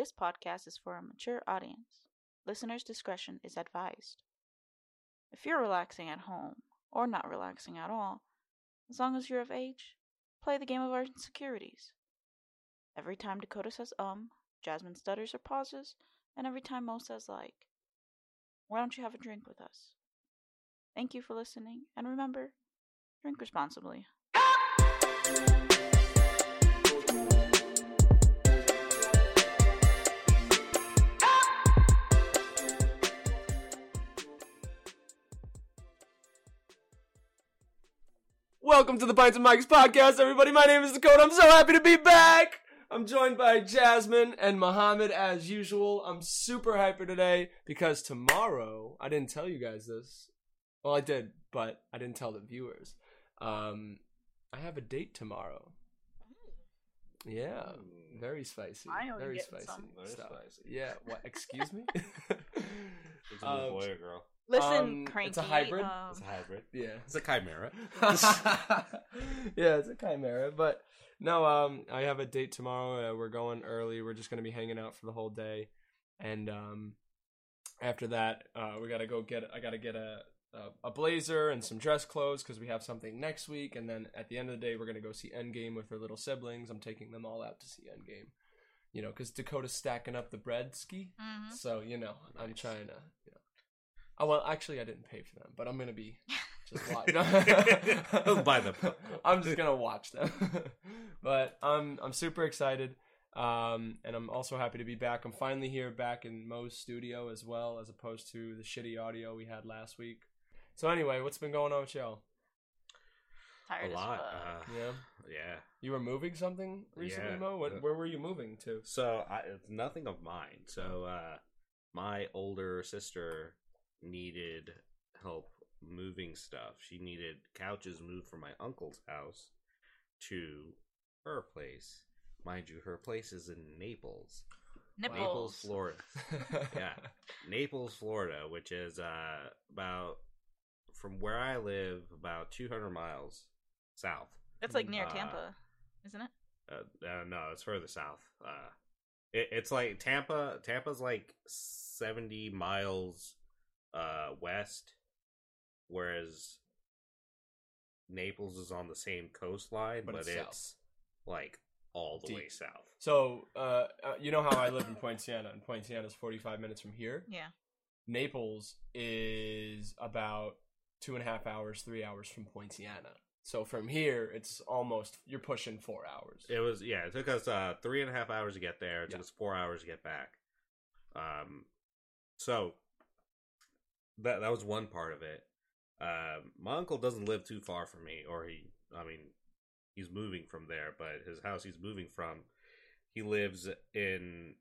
This podcast is for a mature audience. Listener's discretion is advised. If you're relaxing at home, or not relaxing at all, as long as you're of age, play the game of our insecurities. Every time Dakota says um, Jasmine stutters or pauses, and every time Mo says like. Why don't you have a drink with us? Thank you for listening, and remember, drink responsibly. Welcome to the Pints and Mics podcast, everybody. My name is Dakota. I'm so happy to be back. I'm joined by Jasmine and Mohammed as usual. I'm super hyper today because tomorrow, I didn't tell you guys this. Well, I did, but I didn't tell the viewers. Um, I have a date tomorrow. Yeah, very spicy. I know very spicy some. Very stuff. spicy. Yeah. What? Excuse me. It's a Um, boy or girl. Listen, Um, cranky. it's a hybrid? um, It's a hybrid. yeah. It's a chimera. yeah, it's a chimera. But no, um, I have a date tomorrow. Uh, we're going early. We're just gonna be hanging out for the whole day, and um, after that, uh, we gotta go get. I gotta get a a, a blazer and some dress clothes because we have something next week. And then at the end of the day, we're gonna go see Endgame with her little siblings. I'm taking them all out to see Endgame. You know, because Dakota's stacking up the bread ski. mhm. So you know, I'm trying to. You know. Oh well, actually, I didn't pay for them, but I'm gonna be just watch. I'll buy the popcorn. I'm just gonna watch them. but I'm I'm super excited, um, and I'm also happy to be back. I'm finally here, back in Mo's studio as well, as opposed to the shitty audio we had last week. So anyway, what's been going on with y'all? Tired a as lot. fuck. Uh, Yeah, yeah. you were moving something recently, Yeah. Mo. What, where were you moving to? So I, it's nothing of mine. So uh, my older sister needed help moving stuff. She needed couches moved from my uncle's house to her place. Mind you, her place is in Naples, Nipples. Naples, Florida. yeah, Naples, Florida, which is uh, about from where I live about 200 miles south. That's like near Uh, Tampa, isn't it? Uh, uh, no, it's further south. Uh, it, it's like Tampa. Tampa's like 70 miles uh, west, whereas Naples is on the same coastline, But but, it's it's, like all the Deep. way south. So, uh, uh, you know how I live in Poinciana, and Poinciana is 45 minutes from here. Yeah. Naples is about two and a half hours, three hours from Poinciana. So from here, it's almost you're pushing four hours. It was yeah. It took us uh three and a half hours to get there. It took Yeah. us four hours to get back. Um, so that that was one part of it. Um, my uncle doesn't live too far from me, or he, I mean, he's moving from there, but his house he's moving from, he lives in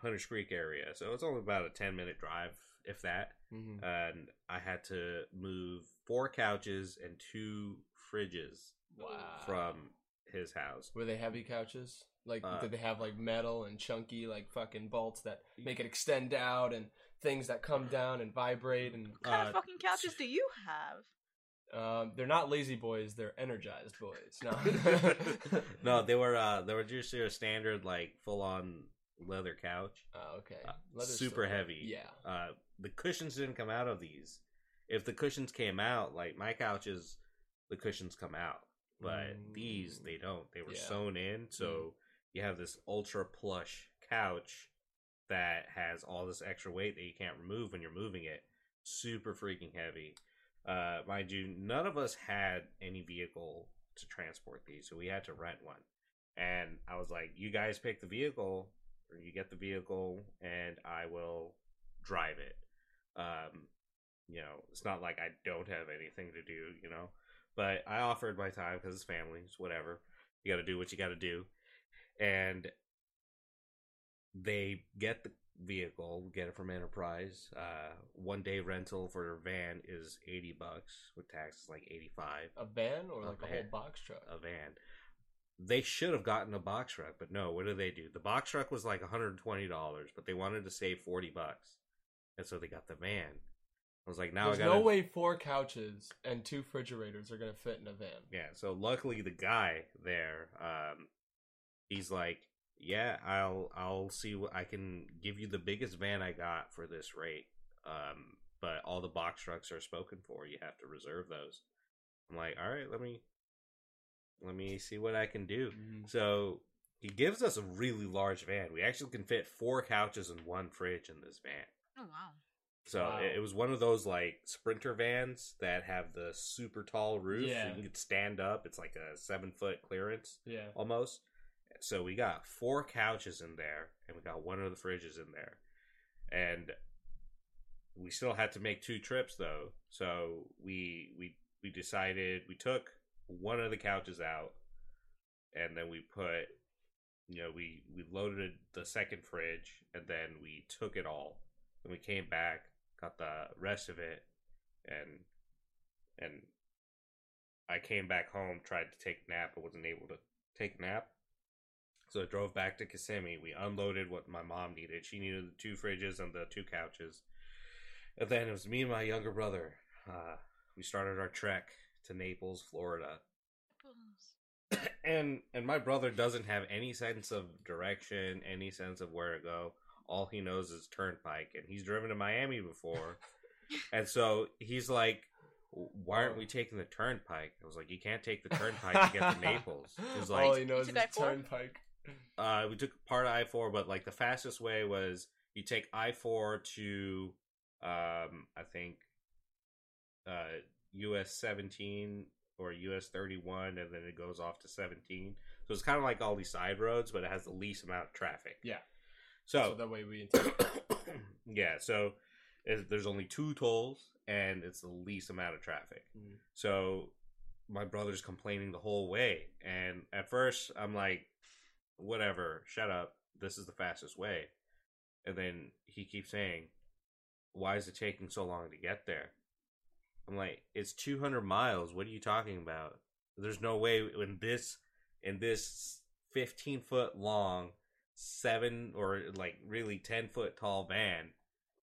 Hunters Creek area, so it's only about a ten minute drive, if that. Mhm. And I had to move four couches and two fridges Wow. from his house. Were they heavy couches? Like, Uh, did they have like metal and chunky like fucking bolts that make it extend out and things that come down and vibrate and What kind Uh, of fucking couches do you have? um, they're not lazy boys, they're energized boys. No, no, they were uh they were just your standard like full on leather couch. Oh, okay. Uh, super still- heavy. Yeah. Uh the cushions didn't come out of these. If the cushions came out, like my couches, the cushions come out. But these Mm. they don't. They were Yeah. sewn in, so you have this ultra plush couch that has all this extra weight that you can't remove when you're moving it. Super freaking heavy. Uh mind you, none of us had any vehicle to transport these, so we had to rent one. And I was like, you guys pick the vehicle, or you get the vehicle, and I will drive it. Um, you know, it's not like I don't have anything to do, you know. But I offered my time because it's family, it's whatever. You got to do what you got to do, and they get the vehicle, get it from Enterprise. Uh, one day rental for their van is eighty bucks with taxes, like eighty five. A van or A like a, whole box truck? A van. They should have gotten a box truck, but no. What did they do? The box truck was like one hundred and twenty dollars, but they wanted to save forty bucks, and so they got the van. I was like, now There's I got no way four couches and two refrigerators are gonna fit in a van. Yeah, so luckily the guy there, um, he's like, yeah, I'll I'll see what I can give you the biggest van I got for this rate. Um, but all the box trucks are spoken for. You have to reserve those. I'm like, all right, let me let me see what I can do. Mhm. So he gives us a really large van. We actually can fit four couches and one fridge in this van. Oh wow. So Wow. it, it was one of those like sprinter vans that have the super tall roof. Yeah. You can stand up. It's like a seven foot clearance Yeah. almost. So we got four couches in there, and we got one of the fridges in there, and we still had to make two trips though. So we we we decided we took one of the couches out, and then we put, you know, we we loaded the second fridge, and then we took it all, and we came back, got the rest of it, and and I came back home, tried to take a nap, but wasn't able to take a nap. So I drove back to Kissimmee. We unloaded what my mom needed. She needed the two fridges and the two couches. And then it was me and my younger brother. Uh, we started our trek to Naples, Florida. and and my brother doesn't have any sense of direction, any sense of where to go. All he knows is turnpike, and he's driven to Miami before, and so he's like, "Why aren't we taking the turnpike?" I was like, "You can't take the turnpike to get to Naples." He's like, all he knows is turnpike. Uh, we took part of I four, but like the fastest way was you take I four to, um, I think, uh, US seventeen or US thirty one, and then it goes off to seventeen. So it's kind of like all these side roads, but it has the least amount of traffic. Yeah. So, So that way we. yeah, so there's only two tolls, and it's the least amount of traffic. Mm. So my brother's complaining the whole way, and at first I'm like, "Whatever, shut up. This is the fastest way." And then he keeps saying, "Why is it taking so long to get there?" I'm like, "It's 200 miles. What are you talking about? There's no way in this in this 15 foot long, seven or like really 10 foot tall van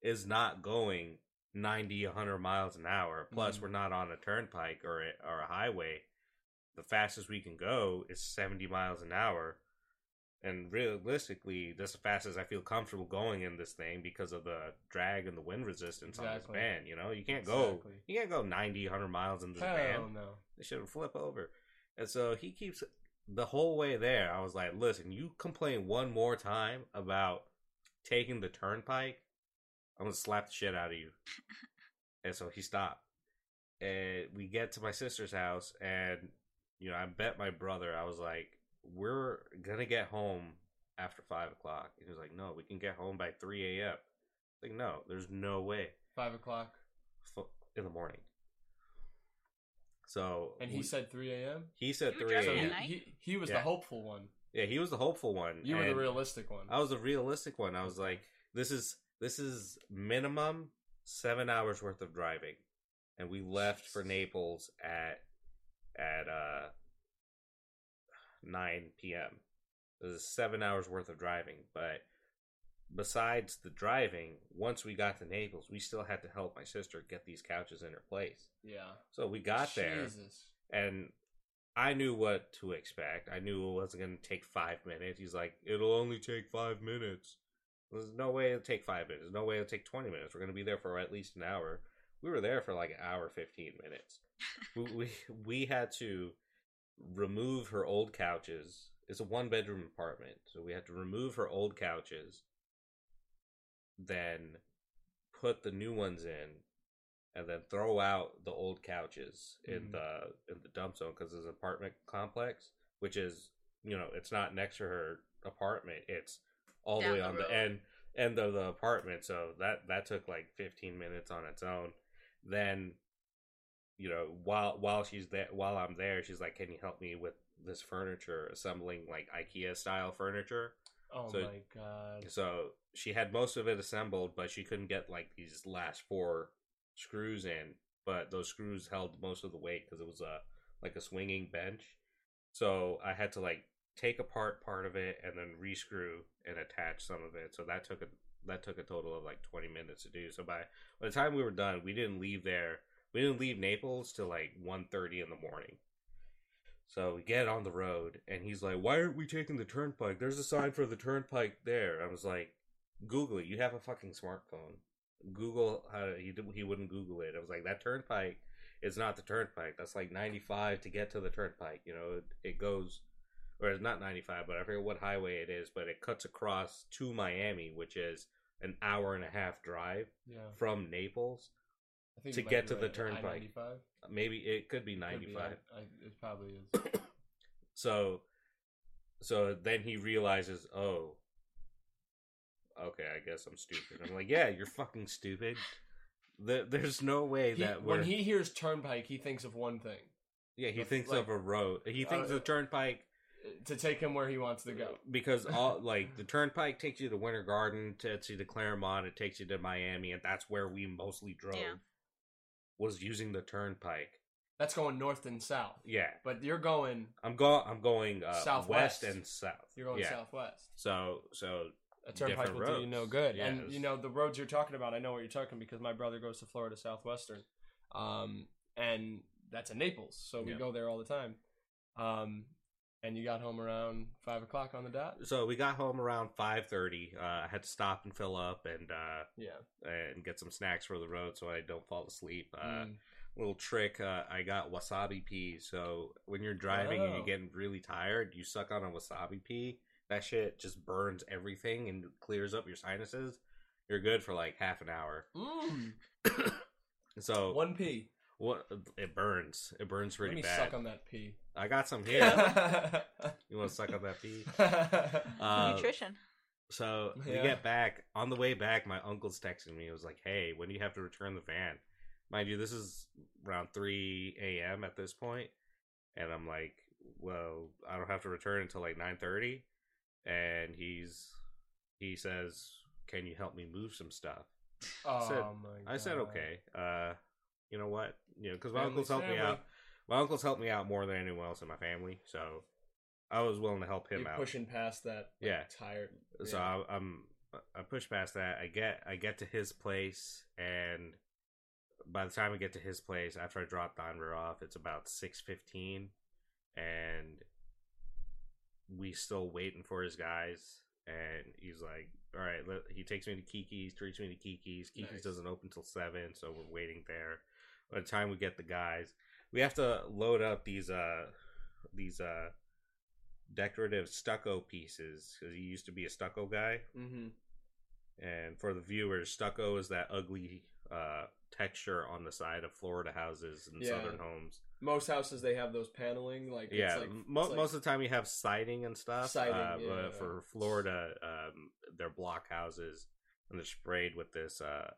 is not going 90 100 miles an hour plus Mhm. we're not on a turnpike or a, or a highway the fastest we can go is 70 miles an hour and realistically that's the fastest i feel comfortable going in this thing because of the drag and the wind resistance on this van you know you can't go you can't go 90 100 miles in this Hell van no. they should flip over. And so he keeps the whole way there. I was like, listen, you complain one more time about taking the turnpike, I'm gonna slap the shit out of you. and so he stopped. And we get to my sister's house, and you know, I bet my brother, I was like, we're gonna get home after five o'clock. He was like, no, we can get home by three a.m. Like, no, there's no way Five o'clock. In the morning. So And he we- said 3 a.m. he said You were three So he, a.m. he, he was Yeah. the hopeful one. Yeah, he was the hopeful one. You were the realistic one. I was the realistic one. I was like, this is this is minimum seven hours worth of driving, and we left for Naples at at uh nine p.m. This is seven hours worth of driving, but besides the driving, once we got to Naples, we still had to help my sister get these couches in her place. yeah. So we got there and I knew what to expect. I knew it wasn't going to take five minutes. He's like, it'll only take five minutes. There's no way it'll take five minutes. There's no way it'll take 20 minutes. We're going to be there for at least an hour. We were there for like an hour, 15 minutes. we, we, we had to remove her old couches. It's a one bedroom apartment. So we had to remove her old couches, then put the new ones in, and then throw out the old couches in Mhm. the in the dump zone because it's an apartment complex, which is you know it's not next to her apartment; it's all the way the on road. the end end of the apartment. So that that took like fifteen minutes on its own. Then, you know, while while she's there, while I'm there, she's like, "Can you help me with this furniture, assembling like IKEA style furniture?" Oh So- my god. So she had most of it assembled, but she couldn't get like these last four screws in. But those screws held most of the weight because it was a like a swinging bench. So I had to like take apart part of it and then rescrew and attach some of it. So that took a that took a total of like twenty minutes to do. So by by the time we were done, we didn't leave there. We didn't leave Naples till like 1.30 in the morning. So we get on the road, and he's like, "Why aren't we taking the turnpike? There's a sign for the turnpike there." I was like, "Google it. You have a fucking smartphone. Google how he he wouldn't Google it." I was like, "That turnpike is not the turnpike. That's like 95 to get to the turnpike. You know, it, it goes." Or it's not 95, but I forget what highway it is, but it cuts across to Miami, which is an hour and a half drive Yeah. from Naples. I think To get to the turnpike. I-95? Maybe it could be 95. be, I, I, it probably is. So, so then he realizes, oh, okay, I guess I'm stupid. I'm like, yeah, you're fucking stupid. The, there's no way He- that when we're, he hears turnpike, he thinks of one thing: yeah, he the- thinks like, of a road. He thinks uh, the turnpike to take him where he wants to go. because all like the turnpike takes you to Winter Garden, takes you to Clermont, it takes you to Miami, and that's where we mostly drove. Yeah. Was using the turnpike. That's going north and south. Yeah, But you're going I'm going. I'm going uh, Southwest. west and south. you're going yeah. southwest. So so A turnpike Different will do you no good. Yeah, and was- you know the roads you're talking about. I know what you're talking because my brother goes to Florida Southwestern, um, and that's in Naples, so we Yeah. go there all the time. Um, and you got home around five o'clock on the dot. so we got home around 5.30 uh, i had to stop and fill up and uh, Yeah. and get some snacks for the road so i don't fall asleep uh, Mm. little trick uh, i got wasabi pea so when you're driving and Oh. you're getting really tired you suck on a wasabi pea that shit just burns everything and clears up your sinuses you're good for like half an hour Mm. so One p. what it burns it burns Let pretty me bad suck on that p. i got some here you want to suck on that pea uh, Nutrition. So we Yeah. get back on the way back. My uncle's texting me. It was like, "Hey, when do you have to return the van?" Mind you, this is around three a.m. at this point, and I'm like, "Well, I don't have to return until like nine 30. And he's he says, "Can you help me move some stuff?" oh said- my! I said, "Okay." Uh, you know what? You know, because my uncle's helped me out. My uncle's helped me out more than anyone else in my family, so I was willing to help him You're out. pushing past that. like, Yeah. Tired. So. I, I'm I push past that. I get I get to his place, and by the time I get to his place, after I drop Denver off, it's about six fifteen, and we still waiting for his guys. And he's like, "All right." He takes me to Keke's, treats me to Keke's. Keke's Nice. doesn't open till seven, so we're waiting there. By the time we get the guys, we have to load up these uh these uh decorative stucco pieces because he used to be a stucco guy. Mm-hmm. And for the viewers, stucco is that ugly uh, texture on the side of Florida houses and Yeah. southern homes. Most houses they have those paneling like it's yeah, like, mo- like- most of the time you have siding and stuff. Siding, uh, yeah. But for Florida, um, they're block houses and they're sprayed with this uh,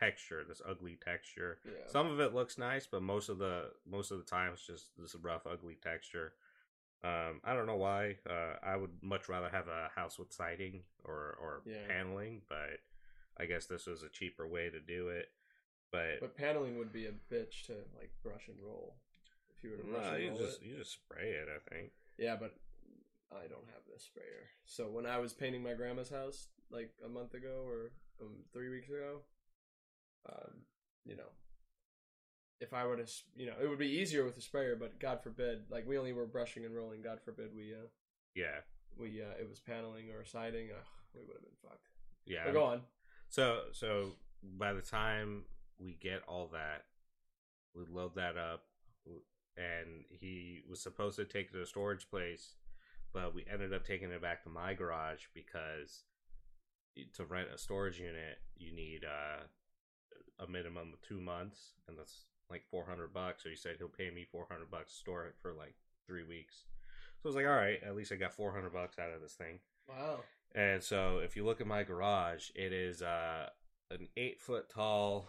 texture, this ugly texture. yeah. Some of it looks nice, but most of the most of the time it's just this rough, ugly texture. Um, I don't know why. Uh, I would much rather have a house with siding or or Yeah. paneling, but I guess this was a cheaper way to do it. But, But paneling would be a bitch to like brush and roll if you were to brush no, and you roll just it. you just spray it. I think. Yeah, but I don't have this sprayer. So when I was painting my grandma's house like a month ago or um, three weeks ago, um, you know, if I were to, you know, it would be easier with a sprayer. But God forbid, like we only were brushing and rolling. God forbid we, uh, Yeah, we, uh, it was paneling or siding. Ugh, we would have been fucked. yeah. But go on. So so by the time we get all that, we load that up, and he was supposed to take it to the storage place, but we ended up taking it back to my garage because to rent a storage unit you need uh, a minimum of two months, and that's like four hundred bucks. So he said he'll pay me four hundred bucks to store it for like three weeks. So I was like, all right, at least I got four hundred bucks out of this thing. Wow. And so if you look at my garage, it is uh, an eight foot tall,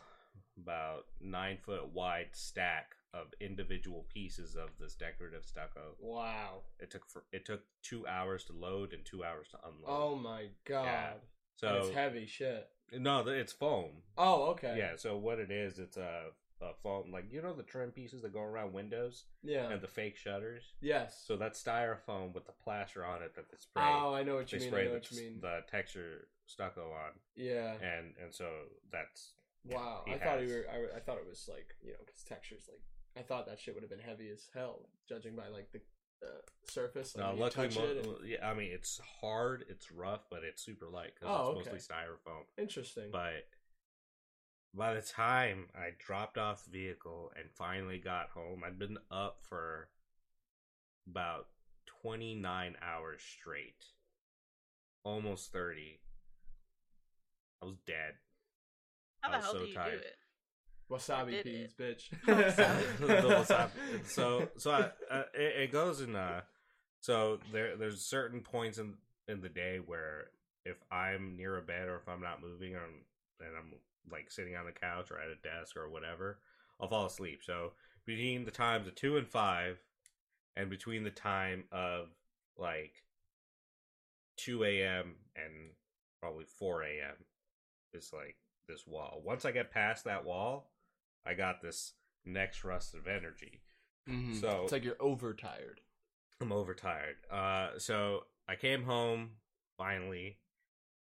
about nine foot wide stack of individual pieces of this decorative stucco. Wow. It took for, it took two hours to load and two hours to unload. Oh my god. Yeah. So it's heavy shit. No, it's foam. Oh, okay. Yeah. So what it is, it's a, a foam like you know the trim pieces that go around windows Yeah. and the fake shutters. yes. So that's styrofoam with the plaster on it that they spray. oh, I know what they you mean. I spray know the, what you mean. the texture stucco on. yeah. and and so that's Wow. I thought you were. I, I thought it was like you know because textures like I thought that shit would have been heavy as hell, judging by like the surface. No, like, you luckily, mo- it and- yeah, I mean it's hard, it's rough, but it's super light because Oh, it's okay. mostly styrofoam. Interesting. But by the time I dropped off the vehicle and finally got home, I'd been up for about 29 hours straight. Almost 30. I was dead. How I the was hell so do you tired. do it? Wasabi did peas, bitch. Wasabi. the wasabi. So so I, uh, it, it goes in uh so there there's certain points in in the day where if I'm near a bed or if I'm not moving or and I'm like sitting on the couch or at a desk or whatever, I'll fall asleep. So between the times of two and five, and between the time of like two a.m. and probably four a.m. is like this wall. Once I get past that wall, I got this next rust of energy. Mhm. So- it's like you're overtired. I'm overtired. Uh, so I came home finally.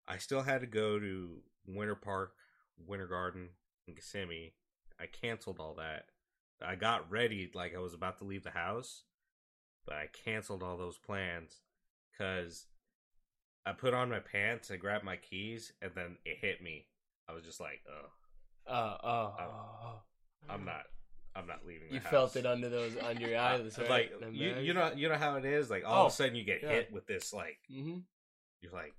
I still had to go to Winter Park, Winter Garden, and Kissimmee. I canceled all that. I got ready like I was about to leave the house, but I canceled all those plans because I put on my pants, I grabbed my keys, and then it hit me. I was just like, "Oh, Uh, Oh. uh, I'm not, I'm not leaving." You house. felt it under those under your eyes, right? like you, you know, you know how it is. Like all Oh, of a sudden, you get yeah. hit with this. Like hmm you're like,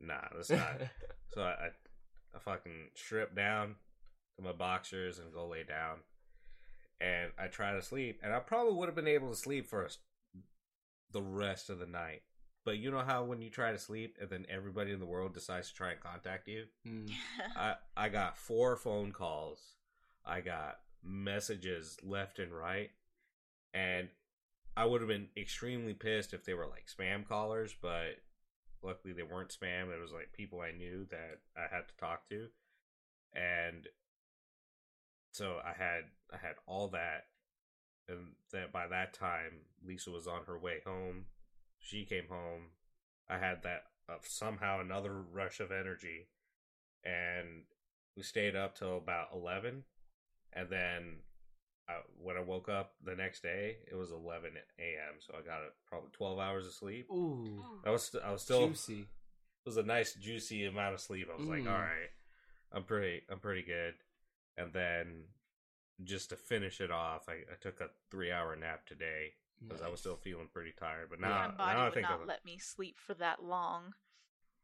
nah, that's not. so I, I, I fucking strip down to my boxers and go lay down, and I try to sleep, and I probably would have been able to sleep for the rest of the night. But you know how when you try to sleep and then everybody in the world decides to try and contact you, Mm. I I got four phone calls. I got messages left and right. And I would have been extremely pissed if they were like spam callers, but luckily they weren't spam. It was like people I knew that I had to talk to. And so I had I had all that and that by that time Lisa was on her way home. She came home. I had that uh, somehow another rush of energy. And we stayed up till about 11 and then I, when i woke up the next day it was 11 a.m so i got a, probably 12 hours of sleep. Ooh, i was st- i was still juicy. it was a nice juicy amount of sleep. I was like Mm. all right i'm pretty i'm pretty good. And then just to finish it off i, I took a three hour nap today because i was still feeling pretty tired but Yeah. now, My body now i would not of it let me sleep for that long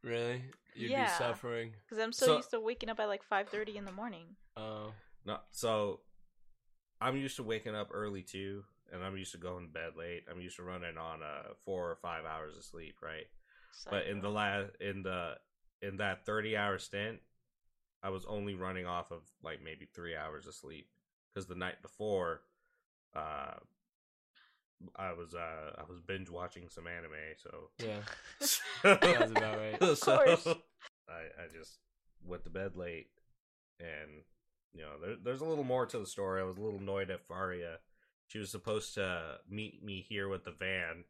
really. You'd Yeah. be suffering. because I'm so, So- used to waking up at like 5:30 in the morning. Oh, No, so I'm used to waking up early too, and I'm used to going to bed late. I'm used to running on uh four or five hours of sleep, right? But in the last in the in that 30 hour stint, I was only running off of like maybe three hours of sleep because the night before, uh, I was uh I was binge watching some anime, so yeah. Sounds about right. Of course. I I just went to bed late, and you know there, there's a little more to the story. I was a little annoyed at Faria. She was supposed to meet me here with the van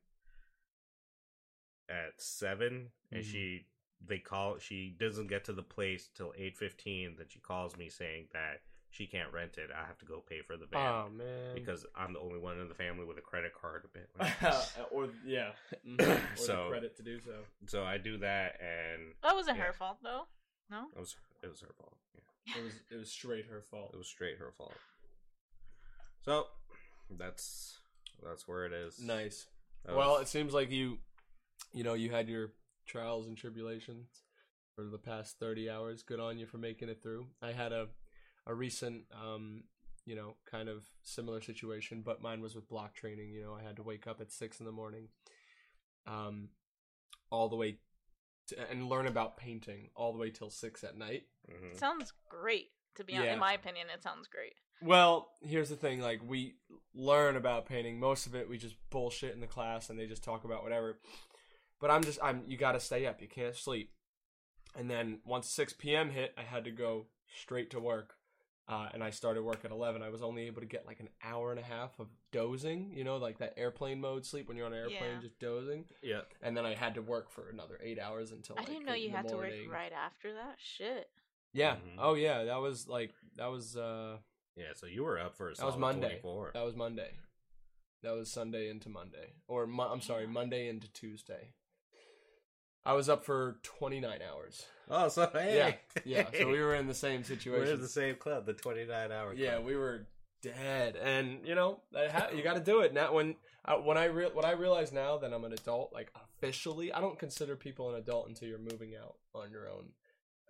at seven, and Mhm. she they call she doesn't get to the place till eight fifteen. Then she calls me saying that she can't rent it. I have to go pay for the van Oh man. because I'm the only one in the family with a credit card. or yeah, Mhm. or So- the credit to do so. so I do that, and that wasn't Yeah. her fault though. No. it was it was her fault. Yeah. It was it was straight her fault. It was straight her fault. So that's that's where it is. Nice. That Well, was- it seems like you, you know, you had your trials and tribulations for the past thirty hours. Good on you for making it through. I had a, a recent, um, you know, kind of similar situation, but mine was with block training. You know, I had to wake up at six in the morning, um, all the way, to, and learn about painting all the way till six at night. Mhm. Sounds great. To be honest, Yeah. in my opinion, it sounds great. Well, here's the thing: like we learn about painting. Most of it we just bullshit in the class, and they just talk about whatever. But I'm just I'm you got to stay up. You can't sleep. And then once 6 p.m. hit, I had to go straight to work. Uh, and I started work at 11. I was only able to get like an hour and a half of dozing, you know, like that airplane mode sleep when you're on an airplane, Yeah. just dozing. yeah. And then I had to work for another eight hours until I like, didn't know eight you in the had to work morning. right after that. Shit. Yeah. Mhm. Oh yeah. That was like that was uh Yeah, so you were up for a That was Monday. 24. That was Monday. That was Sunday into Monday, or Mo- I'm sorry, Monday into Tuesday. I was up for 29 hours. Oh, so hey. Yeah, yeah. So we were in the same situation. We're in the same club, the 29 hour club. Yeah, we were dead, and you know, ha- you got to do it now. When uh, when I re- what I realize now that I'm an adult, like officially, I don't consider people an adult until you're moving out on your own,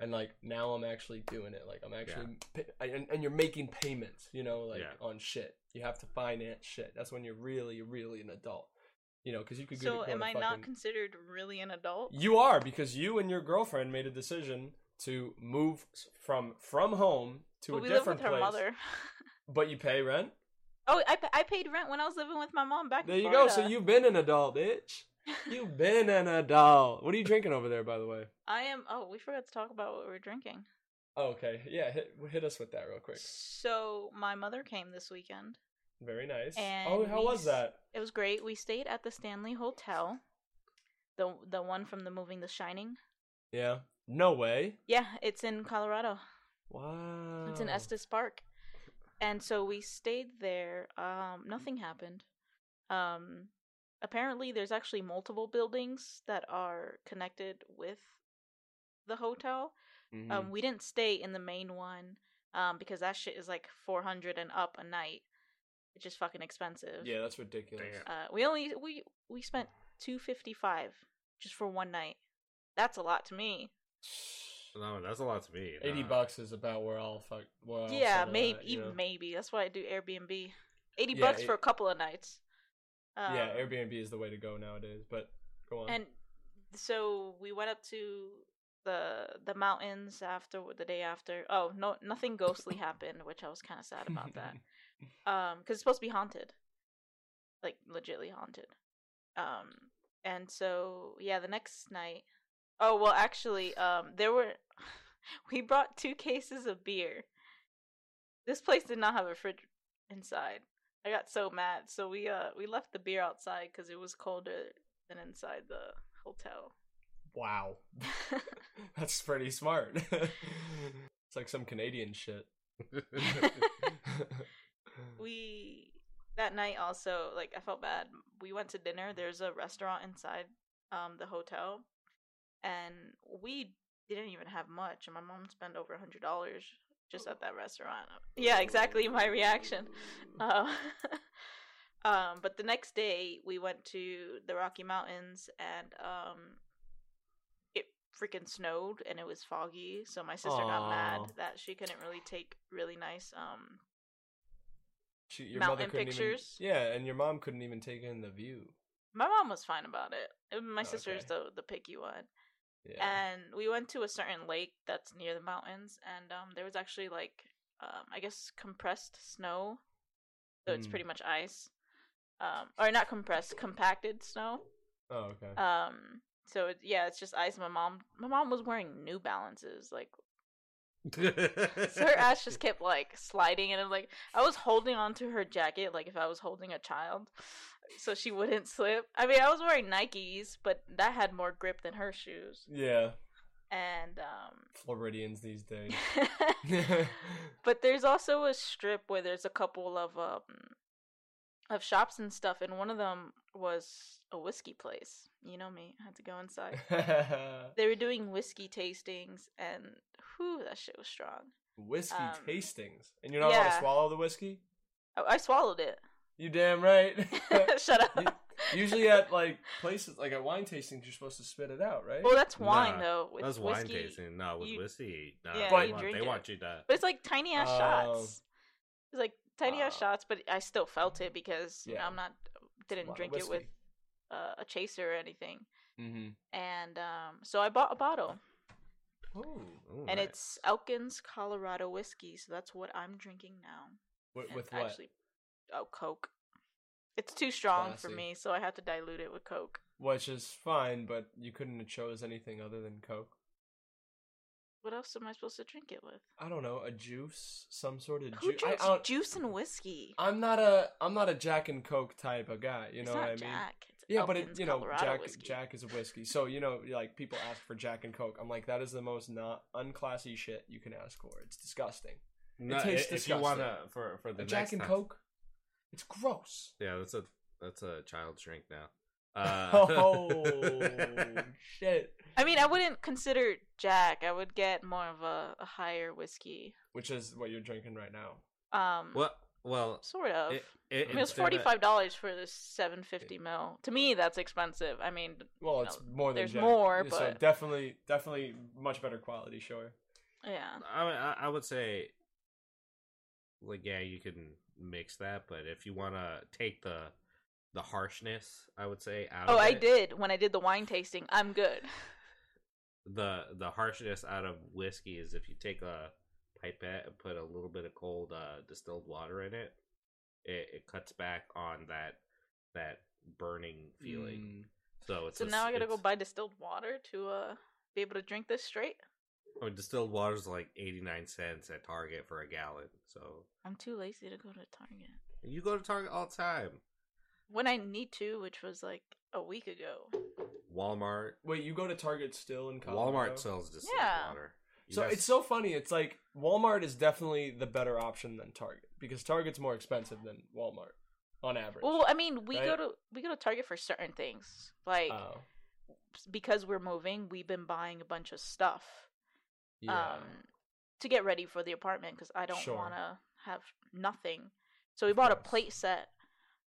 and like now I'm actually doing it. Like I'm actually, pa- and, and you're making payments, you know, like Yeah. on shit. You have to finance shit. That's when you're really, really an adult, you know, because you could. So am I fucking- not considered really an adult? you are because you and your girlfriend made a decision to move from from home to But a we live different with her place. mother. But you pay rent. Oh, I, I paid rent when I was living with my mom back. There you go. So you've been an adult, bitch. You've been an adult. What are you drinking over there, by the way? I am. Oh, we forgot to talk about what we're drinking. Oh, okay. Yeah, hit, hit us with that real quick. So my mother came this weekend. Very nice. And oh, how we was that? It was great. We stayed at the Stanley Hotel, the the one from the movie The Shining. Yeah. No way. Yeah, it's in Colorado. Wow. It's in Estes Park. And so we stayed there. Um, nothing happened. Um, apparently, there's actually multiple buildings that are connected with the hotel. Mhm. Um, we didn't stay in the main one um, because that shit is like 400 and up a night. It's just fucking expensive. yeah, that's ridiculous. Uh, we only we we spent 255 just for one night. That's a lot to me. No, that's a lot to me. Eighty Nah. bucks is about where I'll fuck. Where I'll yeah, maybe at, even know? maybe. That's why I do Airbnb. 80 Yeah, bucks it- for a couple of nights. Um, yeah, Airbnb is the way to go nowadays. But go on. And so we went up to the the mountains after the day after. Oh, no nothing ghostly happened, which I was kind of sad about that. Um cuz it's supposed to be haunted. Like legitly haunted. Um and so yeah, the next night Oh, well actually um there were we brought two cases of beer. This place did not have a fridge inside. I got so mad. So we uh we left the beer outside cuz it was colder than inside the hotel. wow, that's pretty smart. it's like some Canadian shit. We that night also like I felt bad. We went to dinner. There's a restaurant inside um the hotel, and we didn't even have much. And my mom spent over a hundred dollars just at that restaurant. Yeah, exactly my reaction. Uh, um, but the next day we went to the Rocky Mountains, and um, it freaking snowed and it was foggy. So my sister got mad that she couldn't really take really nice um She, your Mountain mother couldn't pictures? Even, yeah, and your mom couldn't even take in the view. My mom was fine about it. Uh, My sister's Okay. the the picky one. Yeah. And we went to a certain lake that's near the mountains, and um, there was actually like um, I guess compressed snow, so it's Mm. pretty much ice, um, or not compressed, compacted snow. oh, okay. Um, so it, yeah, it's just ice. My mom, my mom was wearing New Balances, like so her ass just kept like sliding, and I'm like, I was holding onto her jacket like if I was holding a child, so she wouldn't slip. I mean, I was wearing Nikes, but that had more grip than her shoes, yeah, and um. Floridians these days. but there's also a strip where there's a couple of um of shops and stuff, and one of them was a whiskey place. You know me, I had to go inside. They were doing whiskey tastings, and whew, that shit was strong. whiskey Um, tastings, and you're not allowed to swallow the whiskey. I, I swallowed it. You damn right. Shut up. You- Usually at like places like at wine tastings, you're supposed to spit it out, right? well, that's wine Nah, though. With That's wine whiskey, tasting. No, with you- whiskey. No, yeah, they, you want, drink they it. want you to. But it's like tiny ass Oh. shots. It's like tiny ass Oh. shots, but I still felt it because you know, I'm not didn't drink it with uh, a chaser or anything. Mm-hmm. And um, so I bought a bottle, Ooh. Ooh, and nice. it's Elkins Colorado whiskey. So that's what I'm drinking now. With, with what? Actually, oh, Coke. It's too strong for me, so I had to dilute it with Coke. Which is fine, but you couldn't have chose anything other than Coke. What else am I supposed to drink it with? I don't know, a juice, some sort of Who juice. I, drinks I don't- juice and whiskey? I'm not a I'm not a Jack and Coke type of guy. You it's know not what I mean? Jack. It's Yeah, but it, Elkins you know, Colorado Jack whiskey. Jack is a whiskey. So you know, like people ask for Jack and Coke. I'm like, that is the most not unclassy shit you can ask for. It's disgusting. No, it tastes if you disgusting. wanna for for the A Jack next and time- Coke. It's gross. Yeah, that's a that's a child drink now. Uh, oh shit! I mean, I wouldn't consider Jack. I would get more of a, a higher whiskey. Which is what you're drinking right now. Um, well, well, sort of. it, it, I mean, it's forty five dollars for this seven fifty mil. To me, that's expensive. I mean, Well, it's know, more than there's Jack. more, so but definitely, definitely much better quality. Sure. yeah. I, I I would say, like, yeah, you can mix that, but if you want to take the the harshness, I would say out. Oh, of I it, did when I did the wine tasting. I'm good. The the harshness out of whiskey is if you take a pipette and put a little bit of cold uh, distilled water in it, it, it cuts back on that that burning feeling. Mm. So it's So a- now I gotta go buy distilled water to uh be able to drink this straight. I mean, distilled water is like eighty nine cents at Target for a gallon. So I'm too lazy to go to Target you go to Target all the time. when I need to, which was like a week ago. Walmart. Wait, you go to Target still in Colorado? Walmart sells distilled Yeah. water. You So guys- it's so funny. It's like Walmart is definitely the better option than Target because Target's more expensive than Walmart on average. Well, I mean, we go Right. to we go to Target for certain things, like oh, because we're moving. We've been buying a bunch of stuff yeah. um, to get ready for the apartment because I don't Sure. want to have nothing. So we bought a course. plate set.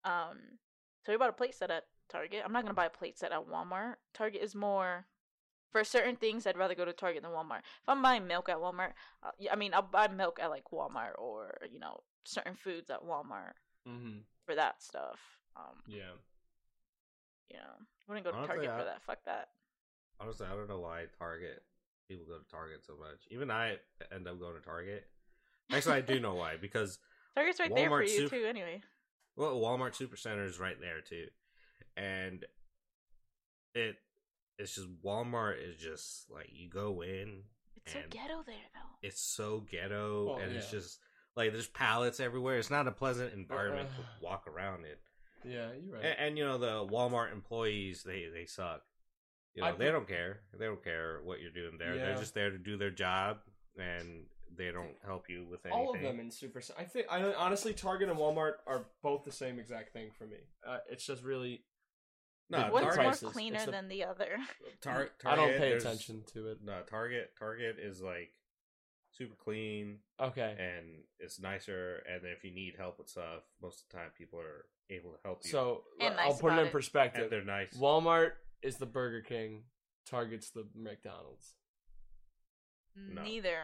Um, so we bought a plate set at Target. I'm not gonna buy a plate set at Walmart. Target is more for certain things. I'd rather go to Target than Walmart. If I'm buying milk at Walmart, uh, I mean I'll buy milk at like Walmart or you know certain foods at Walmart mm-hmm. for that stuff. Um, Yeah. know, I wouldn't go to Honestly, Target I- for that. Fuck that. honestly, I don't know why Target people go to Target so much. Even I end up going to Target. Actually, I do know why because Target's right there for you Super- too. Anyway, well, Walmart Supercenter is right there too, and it it's just Walmart is just like you go in, it's so ghetto there though. it's so ghetto, Well, and it's just like there's pallets everywhere. It's not a pleasant environment Uh, to walk around in. Yeah, you're right. And, and you know the Walmart employees, they they suck. You know I they don't care. They don't care what you're doing there. They're just there to do their job, and they don't help you with anything. All of them in Super. I think I honestly Target and Walmart are both the same exact thing for me. Uh, it's just really No, the- One's more cleaner It's than the other. Tar- Target, I don't pay attention to it. No, Target. Target is like super clean Okay. and it's nicer. And if you need help with stuff, most of the time people are able to help you. So And I'll nice put it in it. perspective. and they're nice. Walmart is the Burger King. Target's the McDonald's. No. Neither.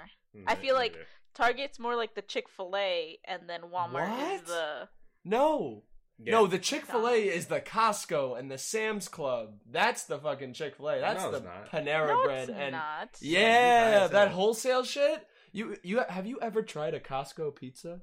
I feel like- Target's more like the Chick Fil A, and then Walmart What? is the. No. Yeah. No, the Chick Fil A is the Costco and the Sam's Club. That's the fucking Chick Fil A. That's No, the it's not. Panera No, Bread it's and not. yeah, guys that have- wholesale shit. You you have you ever tried a Costco pizza?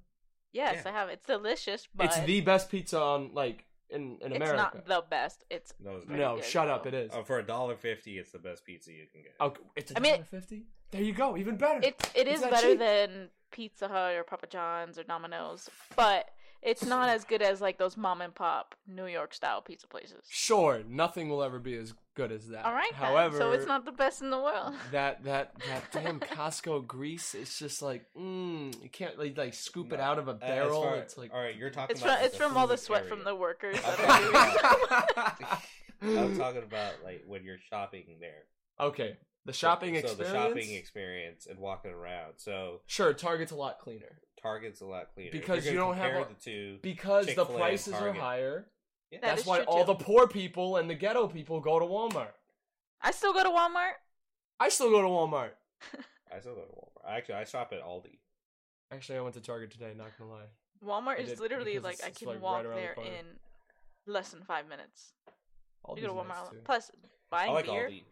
Yes, Yeah. I have. It's delicious, but it's the best pizza on like in in it's America. not the best. It's no, it's pretty no, good, shut up. though. It is. Oh, for a dollar fifty, it's the best pizza you can get. Oh, it's a I mean- dollar fifty. There you go. Even better. It's it It's is that better cheap. than Pizza Hut or Papa John's or Domino's, but it's not as good as like those mom and pop New York style pizza places. Sure, nothing will ever be as good as that. All right, then. However, so it's not the best in the world. that that that damn Costco grease. It's just like, mm, you can't like, like scoop it out of a Uh, barrel. far- it's like all right, you're talking It's about from it's from all the food sweat from the workers Okay. that are doing it. I'm talking about like when you're shopping there. okay, the shopping so, experience. So the shopping experience and walking around. So Sure, Target's a lot cleaner Target's a lot cleaner Because you're you gonna don't have a- the two. because Chick-fil-A the prices are higher. Yeah. That That's is why true, all too. the poor people and the ghetto people go to Walmart. I still go to Walmart. I still go to Walmart. I still go to Walmart. Actually, I shop at Aldi. Actually, I went to Target today. Not gonna lie. Walmart I is literally like it's- I can like, walk around the there corner. in less than five minutes. Aldi's you go to Walmart. nice too. Plus, buying I like beer, Aldi.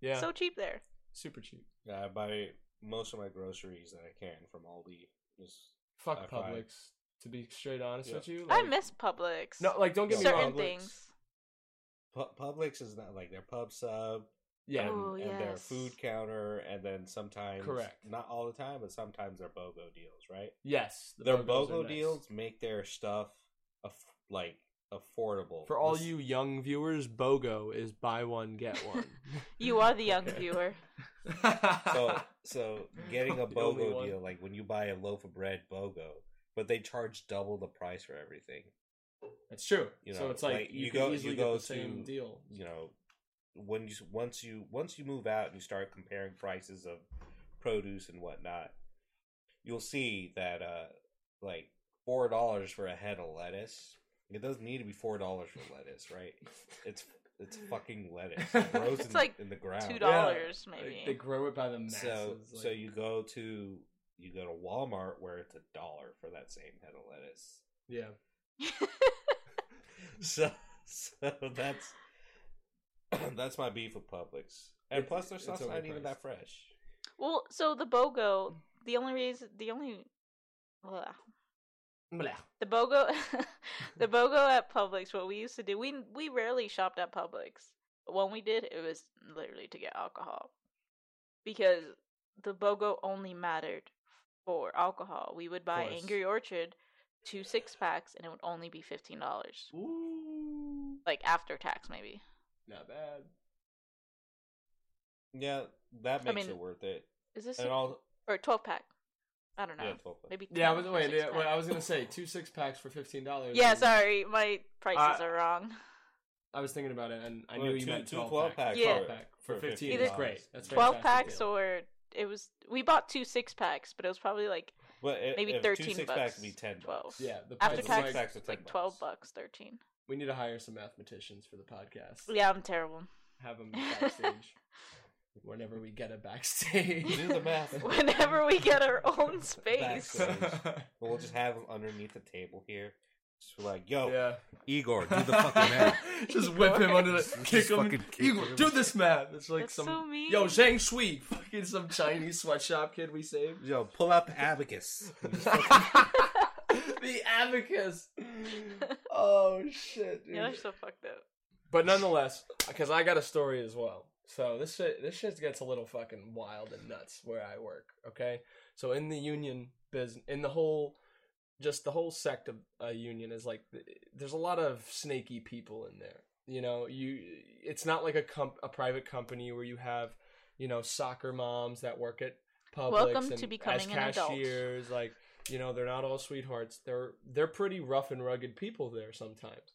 Yeah, so cheap there. super cheap. Yeah, I buy most of my groceries that I can from Aldi. Just Fuck High five. Publix. To be straight honest Yeah. with you, I miss Publix. No, like don't get me wrong. Publix. things. Pu- Publix is not like their pub sub Yeah, Oh, and their food counter, and then sometimes Correct. not all the time, but sometimes their BOGO deals, right? yes. the their BOGOs BOGO are nice. deals make their stuff aff- like affordable For all This- you young viewers, BOGO is buy one get one. You are the young viewer. So so getting a BOGO deal, like when you buy a loaf of bread BOGO, but they charge double the price for everything. That's true. You so know, it's like, like, you, you can go- easily you get go the same to- deal. You know, when you once you once you move out and you start comparing prices of produce and whatnot, you'll see that uh like four dollars for a head of lettuce. It doesn't need to be four dollars for lettuce, right? It's it's fucking lettuce. It grows It's in, like in the ground. Two dollars Like, maybe. they grow it by the masses. So so you go to you go to Walmart where it's a dollar for that same head of lettuce. yeah. So so that's that's my beef with Publix. And It- plus their it's stuff's not even that fresh. well, so the BOGO, the only reason, the only, ugh. Blah. the BOGO, the BOGO at Publix. What we used to do, we we rarely shopped at Publix. But when we did, it was literally to get alcohol, because the BOGO only mattered for alcohol. We would buy. Angry Orchard two six packs, and it would only be fifteen dollars, like after tax maybe. Not bad. Yeah, that I makes mean, it worth it. Is this And a, all or twelve pack? I don't know. yeah, 12 Maybe Yeah, I was wait. Yeah, wait. I was gonna say two six packs for fifteen dollars. Yeah, sorry, my prices Uh, are wrong. I was thinking about it, and I Well, knew you meant two 12 12 pack. packs Yeah. 12 pack for for fifteen. Either- is great. That's a Twelve fantastic packs deal. or it was we bought two six packs, but it was probably like But it, maybe if thirteen two six bucks. packs be ten 12. bucks. yeah. The After price is tax, six packs are it's like twelve bucks. bucks, thirteen. We need to hire some mathematicians for the podcast. Yeah, I'm terrible. Have them backstage. Whenever we get a backstage. Do the math. Whenever we get our own space. Backstage. But we'll just have them underneath the table here. Just like, yo, yeah. Igor, do the fucking math. Just whip him under the Just- kick just him. kick Igor, him. do this math. It's like That's some so mean. yo Zhang Shui, fucking some Chinese sweatshop kid we saved. Yo, pull out the abacus. the abacus. Oh shit, dude. yeah, they're so fucked up. But nonetheless, because I got a story as well. So this shit, this shit gets a little fucking wild and nuts where I work. Okay, so in the union business, in the whole, just the whole sect of a union is like, there's a lot of snaky people in there. You know, you, it's not like a comp, a private company where you have, you know, soccer moms that work at Publix Welcome and as cashiers. Like, you know, they're not all sweethearts. They're they're pretty rough and rugged people there sometimes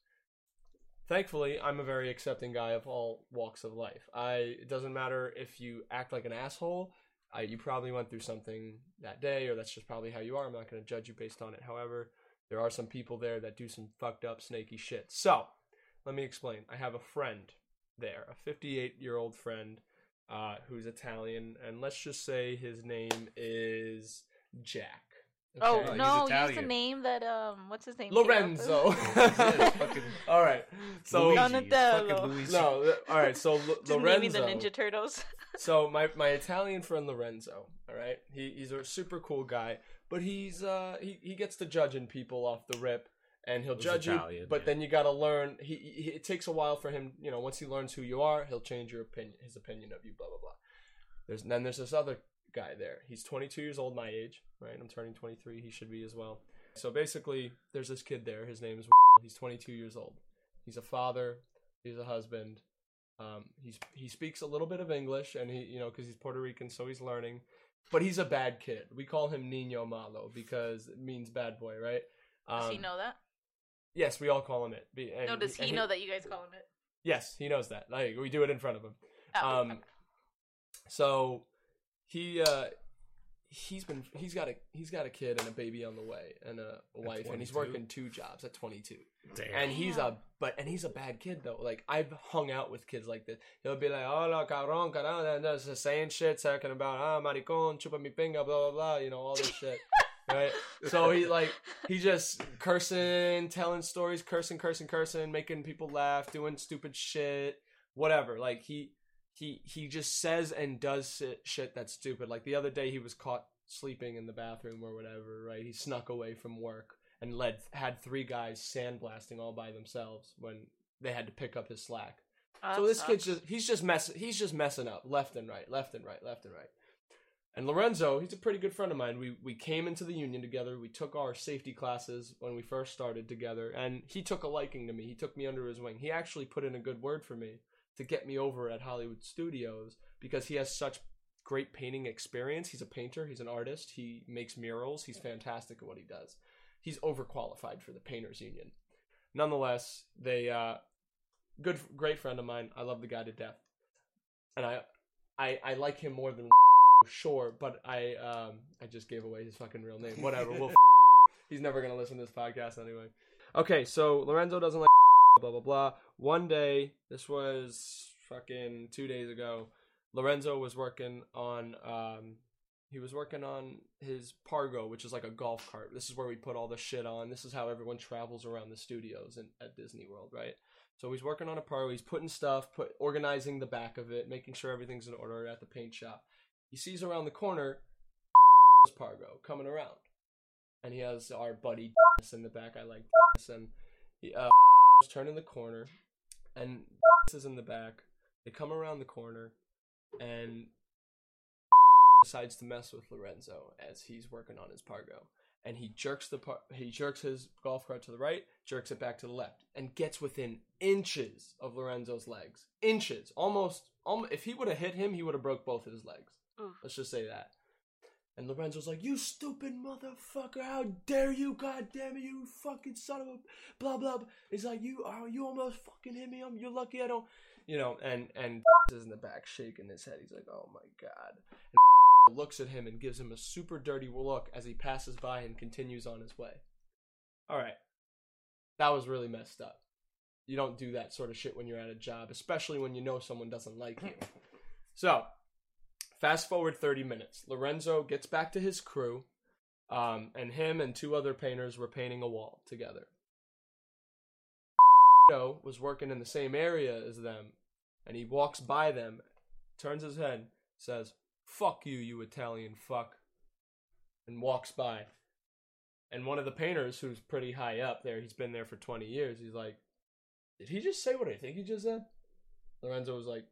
thankfully i'm a very accepting guy of all walks of life. I it doesn't matter if you act like an asshole I, you probably went through something that day or that's just probably how you are. I'm not going to judge you based on it. However there are some people there that do some fucked up snaky shit. So let me explain. I have a friend there a 58 year old friend uh, who's italian and let's just say his name is jack Okay? he's no, use the name that um, what's his name? came up lorenzo Fucking all right so Luigi, Donatello. fucking no all right so L- Just name the Ninja Turtles. so my my Italian friend Lorenzo, all right, he he's a super cool guy, but he's uh he he gets to judging people off the rip, and he'll judge Italian, you, but yeah. then you got to learn. He, he it takes a while for him, you know. Once he learns who you are, he'll change your opinion, his opinion of you. Blah blah blah. There's then there's this other guy there. He's 22 years old, my age, right? I'm turning 23. He should be as well. So basically, there's this kid there. His name is. He's 22 years old. He's a father. He's a husband. Um, he's he speaks a little bit of English, and he you know because he's Puerto Rican, so he's learning. But he's a bad kid. We call him Nino Malo because it means bad boy, right? Um, Does he know that? Yes, we all call him it. Be- No, does he and know that you guys call him it? Yes, he knows that. Like we do it in front of him. Oh, Um, okay. So he uh he's been he's got a he's got a kid and a baby on the way and a wife and he's 22? working two jobs at 22 Damn. and he's a but and he's a bad kid though. Like i've hung out with kids like this. He'll be like oh la cabrón cabrón and just saying shit talking about ah maricón chupa mi pinga blah blah blah you know all this shit right? So he like he just cursing telling stories cursing cursing cursing making people laugh doing stupid shit whatever. Like he he he just says and does shit, that's stupid like the other day he was caught sleeping in the bathroom or whatever right he snuck away from work and led had three guys sandblasting all by themselves when they had to pick up his slack Oh, so this kid's just he's just mess he's just messing up left and right, left and right, left and right. And Lorenzo, he's a pretty good friend of mine. We we came into the union together. We took our safety classes when we first started together, and he took a liking to me. He took me under his wing. He actually put in a good word for me to get me over at Hollywood Studios because he has such great painting experience. He's a painter. He's an artist. He makes murals. He's fantastic at what he does. He's overqualified for the painters union. Nonetheless, they uh, good, great friend of mine. I love the guy to death, and I, I, I like him more than sure. But I, um, I just gave away his fucking real name. Whatever. We'll. He's never gonna listen to this podcast anyway. Okay, so Lorenzo doesn't like blah blah blah. One day, this was fucking two days ago. Lorenzo was working on um he was working on his Pargo, which is like a golf cart. This is where we put all the shit on. This is how everyone travels around the studios in, at Disney World, right? So he's working on a Pargo. He's putting stuff, put organizing the back of it, making sure everything's in order at the paint shop. He sees around the corner Pargo coming around, and he has our buddy in the back. I like and he uh, turning the corner, and is in the back. They come around the corner, and decides to mess with Lorenzo as he's working on his Pargo. And he jerks the par- he jerks his golf cart to the right, jerks it back to the left, and gets within inches of Lorenzo's legs. Inches, almost. almost if he would have hit him, he would have broke both of his legs. Let's just say that. And Lorenzo's like, "You stupid motherfucker! How dare you? God damn it! You fucking son of a blah blah." blah." He's like, "You oh, you almost fucking hit me. I'm you're lucky I don't." You know, and and is in the back shaking his head. He's like, "Oh my god!" And looks at him and gives him a super dirty look as he passes by and continues on his way. All right, that was really messed up. You don't do that sort of shit when you're at a job, especially when you know someone doesn't like you. So, fast forward 30 minutes. Lorenzo gets back to his crew, um, and him and two other painters were painting a wall together. was working in the same area as them, and he walks by them, turns his head, says, Fuck you, you Italian fuck, and walks by. And one of the painters, who's pretty high up there, he's been there for 20 years, he's like, Did he just say what I think he just said? Lorenzo was like,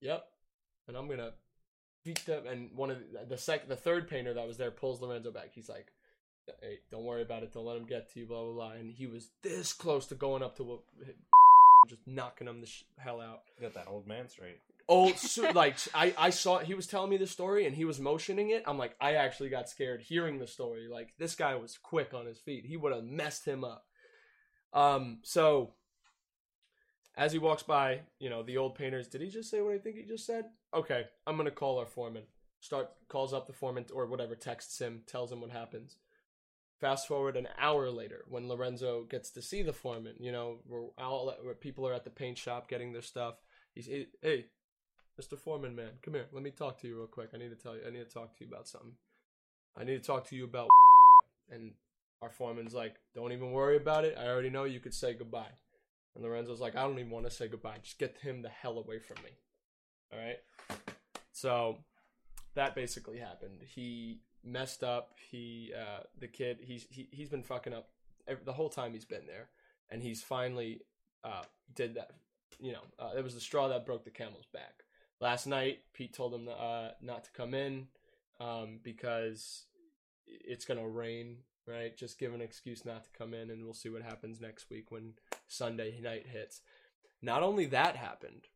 Yep. And I'm gonna beat them. And one of the, the sec, the third painter that was there pulls Lorenzo back. He's like, "Hey, don't worry about it. Don't let him get to you." Blah blah blah. And he was this close to going up to what, just knocking him the sh- hell out. You got that old man straight. Oh, so, like I, I saw he was telling me the story and he was motioning it. I'm like, I actually got scared hearing the story. Like this guy was quick on his feet. He would have messed him up. Um, so as he walks by, you know, the old painters, did he just say what I think he just said? Okay, I'm gonna call our foreman. Start calls up the foreman or whatever, texts him, tells him what happens. Fast forward an hour later, when Lorenzo gets to see the foreman, you know, where all where people are at the paint shop getting their stuff. He's hey, Mr. Foreman, man, come here. Let me talk to you real quick. I need to tell you. I need to talk to you about something. I need to talk to you about. And our foreman's like, don't even worry about it. I already know you could say goodbye. And Lorenzo's like, I don't even want to say goodbye. Just get him the hell away from me. All right. So that basically happened. He messed up. He, uh, the kid, he's he, he's been fucking up ev the whole time he's been there, and he's finally uh, did that. You know, uh, it was the straw that broke the camel's back. Last night, Pete told him uh, not to come in um, because it's gonna rain. Right, just give an excuse not to come in, and we'll see what happens next week when Sunday night hits. Not only that happened,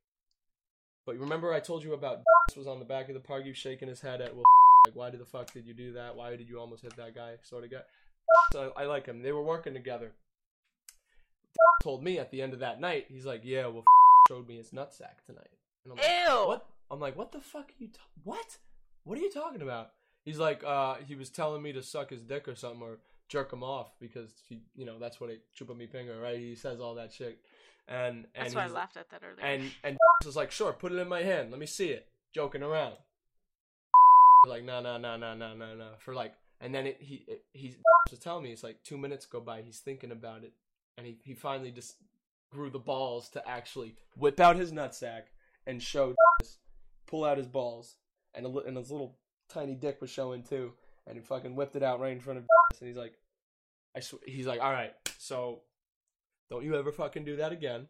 but remember I told you about was on the back of the park, you shaking his head at well, like why did the fuck did you do that? Why did you almost hit that guy? Sort of guy. So I like him. They were working together. Told me at the end of that night, he's like, yeah, well, showed me his nutsack tonight. And I'm like, Ew. what? I'm like, what the fuck are you? What? What are you talking about? He's like, uh, he was telling me to suck his dick or something or jerk him off because he, you know, that's what it chupa mi finger, right? He says all that shit, and and That's why I laughed at that earlier. and and was like, sure, put it in my hand, let me see it, joking around. Like, no, no, no, no, no, no, no, for like, and then it, he it, he was telling me it's like two minutes go by, he's thinking about it, and he he finally just grew the balls to actually whip out his nutsack and show, this. pull out his balls, and a, and his little tiny dick was showing too, and he fucking whipped it out right in front of, us and he's like, I sw- he's like, all right, so don't you ever fucking do that again,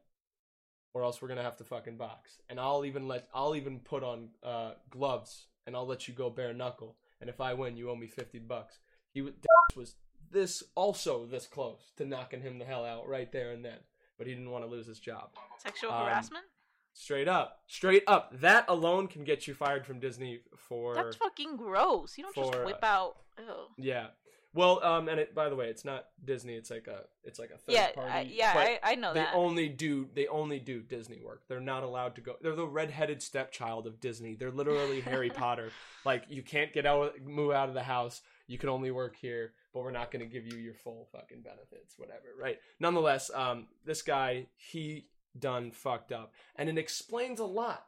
or else we're gonna have to fucking box, and I'll even let I'll even put on uh, gloves, and I'll let you go bare knuckle, and if I win, you owe me fifty bucks. He was was this also this close to knocking him the hell out right there and then, but he didn't want to lose his job. Sexual um, harassment? Straight up, straight up. That alone can get you fired from Disney for That's fucking gross. You don't just for, whip uh, out. Ew. yeah. Well, um, and it by the way, it's not Disney. It's like a it's like a third Yeah, party. I, yeah, I, I know they that. only do they only do Disney work. They're not allowed to go. They're the redheaded stepchild of Disney. They're literally Harry Potter. Like you can't get out move out of the house. You can only work here, but we're not going to give you your full fucking benefits, whatever, right? Nonetheless, um, this guy he done fucked up, and it explains a lot.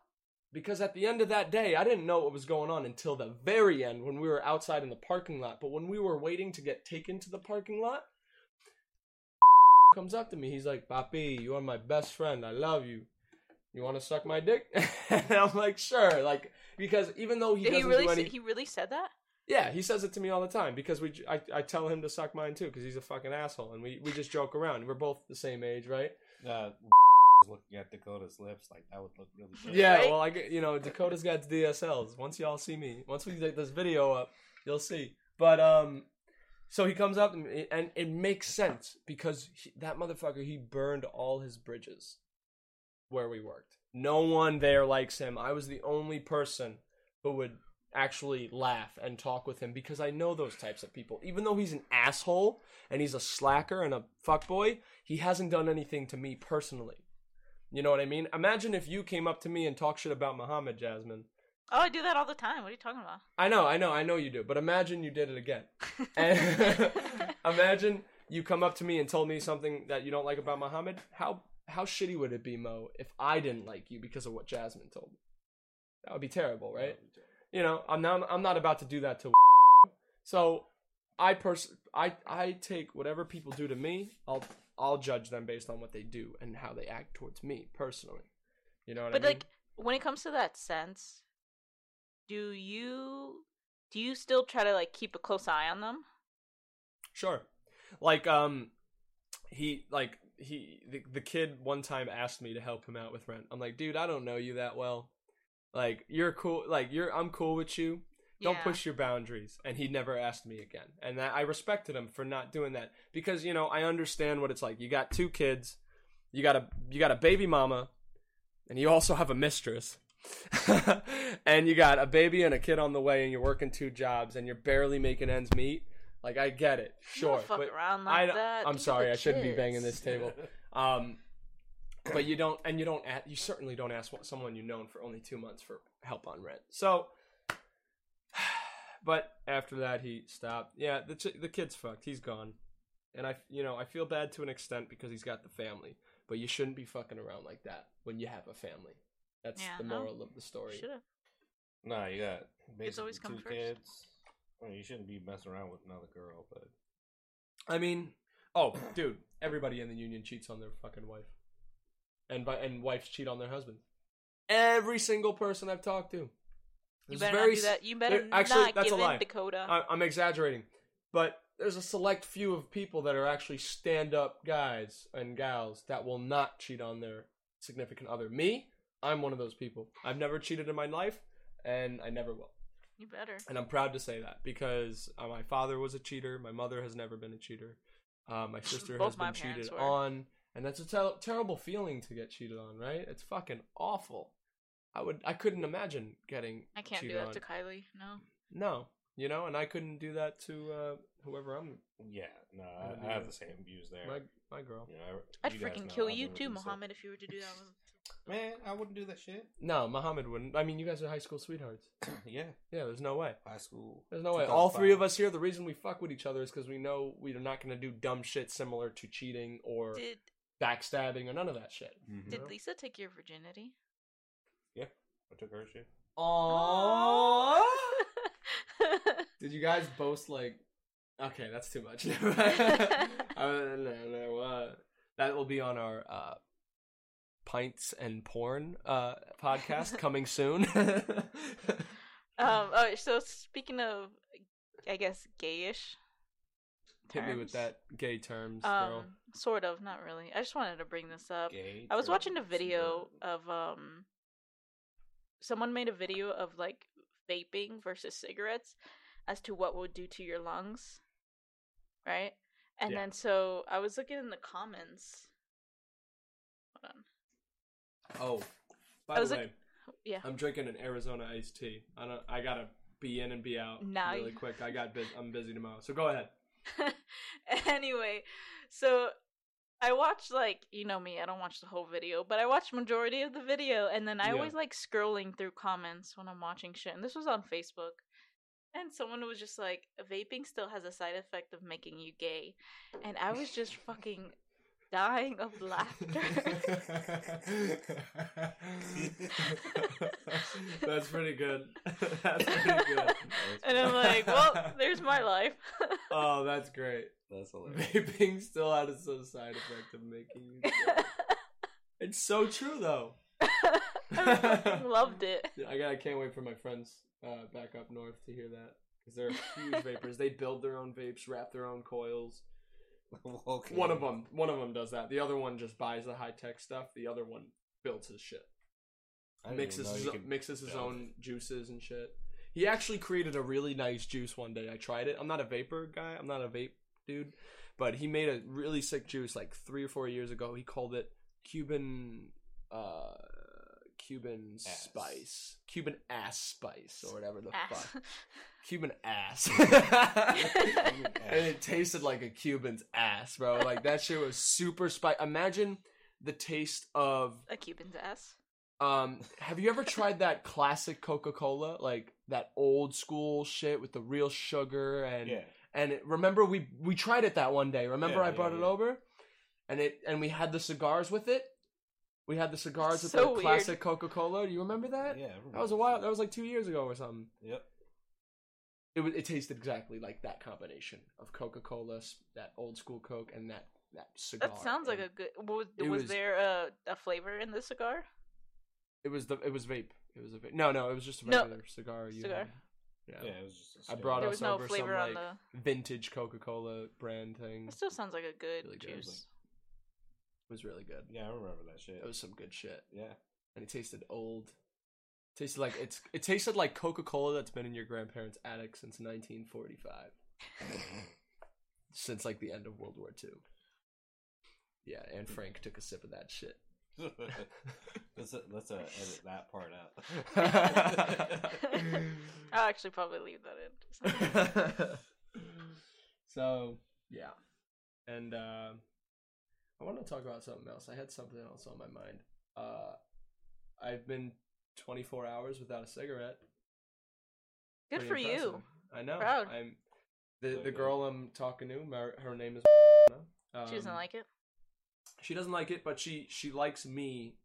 Because at the end of that day, I didn't know what was going on until the very end when we were outside in the parking lot. But when we were waiting to get taken to the parking lot, comes up to me. He's like, Papi, you are my best friend. I love you. You want to suck my dick? and I'm like, sure. Like, because even though he Did doesn't really? do Say, any, he really said that? yeah, he says it to me all the time because we, I, I tell him to suck mine too because he's a fucking asshole and we, we just joke around. We're both the same age, right? Uh, looking at Dakota's lips like that would look really good. Yeah, well, I get you know Dakota's got DSLs. Once y'all see me, once we get this video up, you'll see. But um, so he comes up to me, and it makes sense because he, that motherfucker he burned all his bridges where we worked. No one there likes him. I was the only person who would actually laugh and talk with him because I know those types of people. Even though he's an asshole and he's a slacker and a fuckboy, he hasn't done anything to me personally. You know what I mean? Imagine if you came up to me and talked shit about Muhammad, Jasmine. Oh, I do that all the time. What are you talking about? I know, I know, I know you do. But imagine you did it again. And imagine you come up to me and told me something that you don't like about Muhammad. How how shitty would it be, Mo, if I didn't like you because of what Jasmine told me? That would be terrible, right? You know, I'm not I'm not about to do that to. So, I pers I I take whatever people do to me. I'll I'll judge them based on what they do and how they act towards me personally. You know what but I mean? like, when it comes to that sense, do you do you still try to like keep a close eye on them? Sure. Like um he like he the, the kid one time asked me to help him out with rent. I'm like, "Dude, I don't know you that well. Like you're cool like you're I'm cool with you. Don't Yeah. push your boundaries." And he never asked me again. And that, I respected him for not doing that because, you know, I understand what it's like. You got two kids. You got a you got a baby mama and you also have a mistress. and you got a baby and a kid on the way and you're working two jobs and you're barely making ends meet. Like I get it, sure. fuck but around I like. I'm Think sorry, I shouldn't be banging this table. Um, but you don't, and you don't, a you certainly don't ask someone you've known for only two months for help on rent. So, but after that, he stopped. Yeah, the ch- the kid's fucked. He's gone, and I, you know, I feel bad to an extent because he's got the family. But you shouldn't be fucking around like that when you have a family. That's Yeah, the no. moral of the story. Should've. Nah, you got basically always two come first. kids. I mean, you shouldn't be messing around with another girl, but I mean, oh, dude, everybody in the union cheats on their fucking wife, and by, and wives cheat on their husbands. Every single person I've talked to. You better very not do that. You better actually, not that's give a lie. in, Dakota. I, I'm exaggerating, but there's a select few of people that are actually stand-up guys and gals that will not cheat on their significant other. Me, I'm one of those people. I've never cheated in my life, and I never will. you better. And I'm proud to say that because uh, my father was a cheater. My mother has never been a cheater. Uh, my sister has been cheated were. on. And that's a ter- terrible feeling to get cheated on, right? It's fucking awful. I would, I couldn't imagine getting. I can't do that on. to Kylie. No. No, you know, and I couldn't do that to uh, whoever I'm. yeah, no, I, I have the same views there. My my girl. You know, I- I'd freaking kill you too, you Muhammad, if you were to do that. With... Man, I wouldn't do that shit. No, Muhammad wouldn't. I mean, you guys are high school sweethearts. yeah, Yeah, there's no way. high school. There's no way. All three of us here, the reason we fuck with each other is because we know we are not going to do dumb shit similar to cheating or Did backstabbing or none of that shit. Mhm. Did? Lisa take your virginity? I took her shit. Aww. Did you guys boast like? Okay, that's too much. uh, no, no, uh, that will be on our uh, pints and porn uh, podcast coming soon. um. Oh, so speaking of, I guess gayish. Hit me with that gay terms, Um, girl. sort of, not really. I just wanted to bring this up. Gay. I was watching a video of um someone made a video of like vaping versus cigarettes as to what would do to your lungs. Right? And Yeah. then so I was looking in the comments. Hold on. Oh, By I the like- way, Yeah. I'm drinking an Arizona iced tea. I don't. I gotta be in and be out Now really you- quick. I got. Bus- I'm busy tomorrow. So go ahead. anyway, so I watched like you know me, I don't watch the whole video, but I watched majority of the video, and then I Yeah. always like scrolling through comments when I'm watching shit. And this was on Facebook, and someone was just like, "Vaping still has a side effect of making you gay," and I was just fucking dying of laughter. That's pretty good. That's pretty good. and I'm like, "Well, there's my life." Oh, that's great. That's hilarious. Vaping still had a sort side effect of making you. gay. It's so true, though. I loved it. I got. I can't wait for my friends uh, back up north to hear that because they're huge vapors. They build their own vapes, wrap their own coils. okay. One of them, one of them does that. The other one just buys the high tech stuff. The other one builds his shit. I didn't even Mixes his, mixes his own juices and shit. He actually created a really nice juice one day. I tried it. I'm not a vapor guy. I'm not a vape dude, but he made a really sick juice like three or four years ago. He called it Cuban, uh, Cuban Ass. spice, Cuban ass spice, or whatever the Ass. fuck. Cuban ass. ass. and it tasted like a Cuban's ass, bro. Like that shit was super spicy. Imagine the taste of A Cuban's ass. um have you ever tried that classic Coca-Cola? Like that old school shit with the real sugar and Yeah. and it, remember we we tried it that one day. Remember Yeah, I brought yeah, it yeah. over? And it and we had the cigars with it. We had the cigars with So the weird. classic Coca-Cola. Do you remember that? Yeah. I remember That was a while. That was like 2 years ago or something. Yep. It was, it tasted exactly like that combination of Coca Cola, that old school Coke, and that that cigar. That sounds like a good. Was, was, was- there a, a flavor in the cigar? It was the it was vape. It was a vape. No, no, it was just a No. regular cigar. You Cigar. had. Yeah. Yeah. It was just. a I cigar. brought There us was no over flavor some on like the. vintage Coca Cola brand thing. It still sounds like a good Really good, juice. It was really good. Yeah, I remember that shit. It was some good shit, Yeah. and it tasted old. tasted like it's it tasted like Coca Cola that's been in your grandparents' attic since 1945, since like the end of World War II. Yeah, and Frank took a sip of that shit. let's uh, let's uh, edit that part out. I'll actually probably leave that in. so yeah, and uh, I want to talk about something else. I had something else on my mind. Uh, I've been 24 hours without a cigarette. Good Pretty for you. I know. Proud. I'm the the girl I'm talking to. Mar- her name is. Um, She doesn't like it. She doesn't like it, but she she likes me.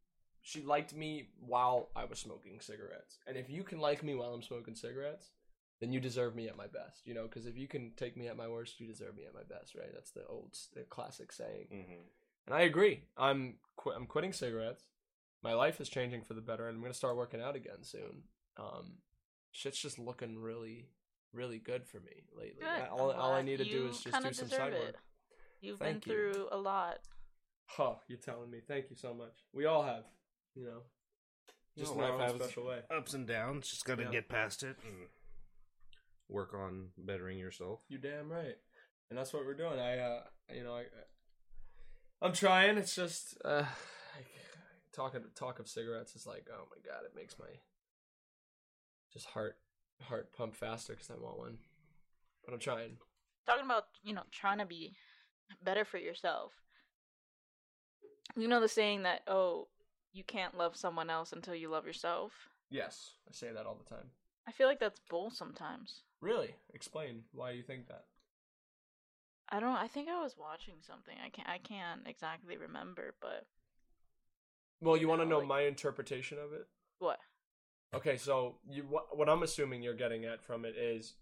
She liked me while I was smoking cigarettes. And if you can like me while I'm smoking cigarettes, then you deserve me at my best. You know, because if you can take me at my worst, you deserve me at my best, right? That's the old, the classic saying. hmm And I agree. I'm qu- I'm quitting cigarettes. My life is changing for the better, and I'm gonna start working out again soon. Um, shit's just looking really, really good for me lately. I- all I'm all I need to do is just do some deserve side it. work. You've Thank been you. through a lot. Oh, you're telling me. Thank you so much. We all have, you know, just You know, in our life own has- special way. Ups and downs. Just got to Yeah. get past it and work on bettering yourself. You damn right, and that's what we're doing. I, uh, you know, I, I'm trying. It's just, uh, like, talking talk of cigarettes is like, oh my god, it makes my just heart heart pump faster because I want one. But I'm trying. Talking about, you know, trying to be better for yourself. You know the saying that, oh, you can't love someone else until you love yourself? Yes, I say that all the time. I feel like that's bull sometimes. Really? Explain why you think that. I don't I think I was watching something. I can't I can't exactly remember, but Well, you want to No, know like- my interpretation of it? what? Okay, so you what, what I'm assuming you're getting at from it is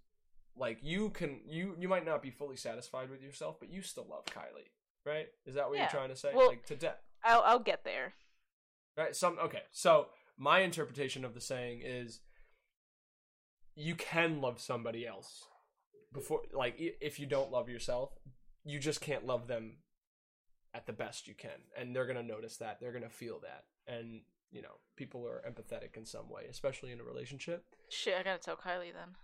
like you can you you might not be fully satisfied with yourself, but you still love Kylie, right? Is that what Yeah. you're trying to say? Well- like to death, I'll I'll get there. right? Some okay. So my interpretation of the saying is you can love somebody else before like if you don't love yourself, you just can't love them at the best you can, and they're gonna notice that. They're gonna feel that, and you know, people are empathetic in some way, especially in a relationship. Shit, I gotta tell Kylie then.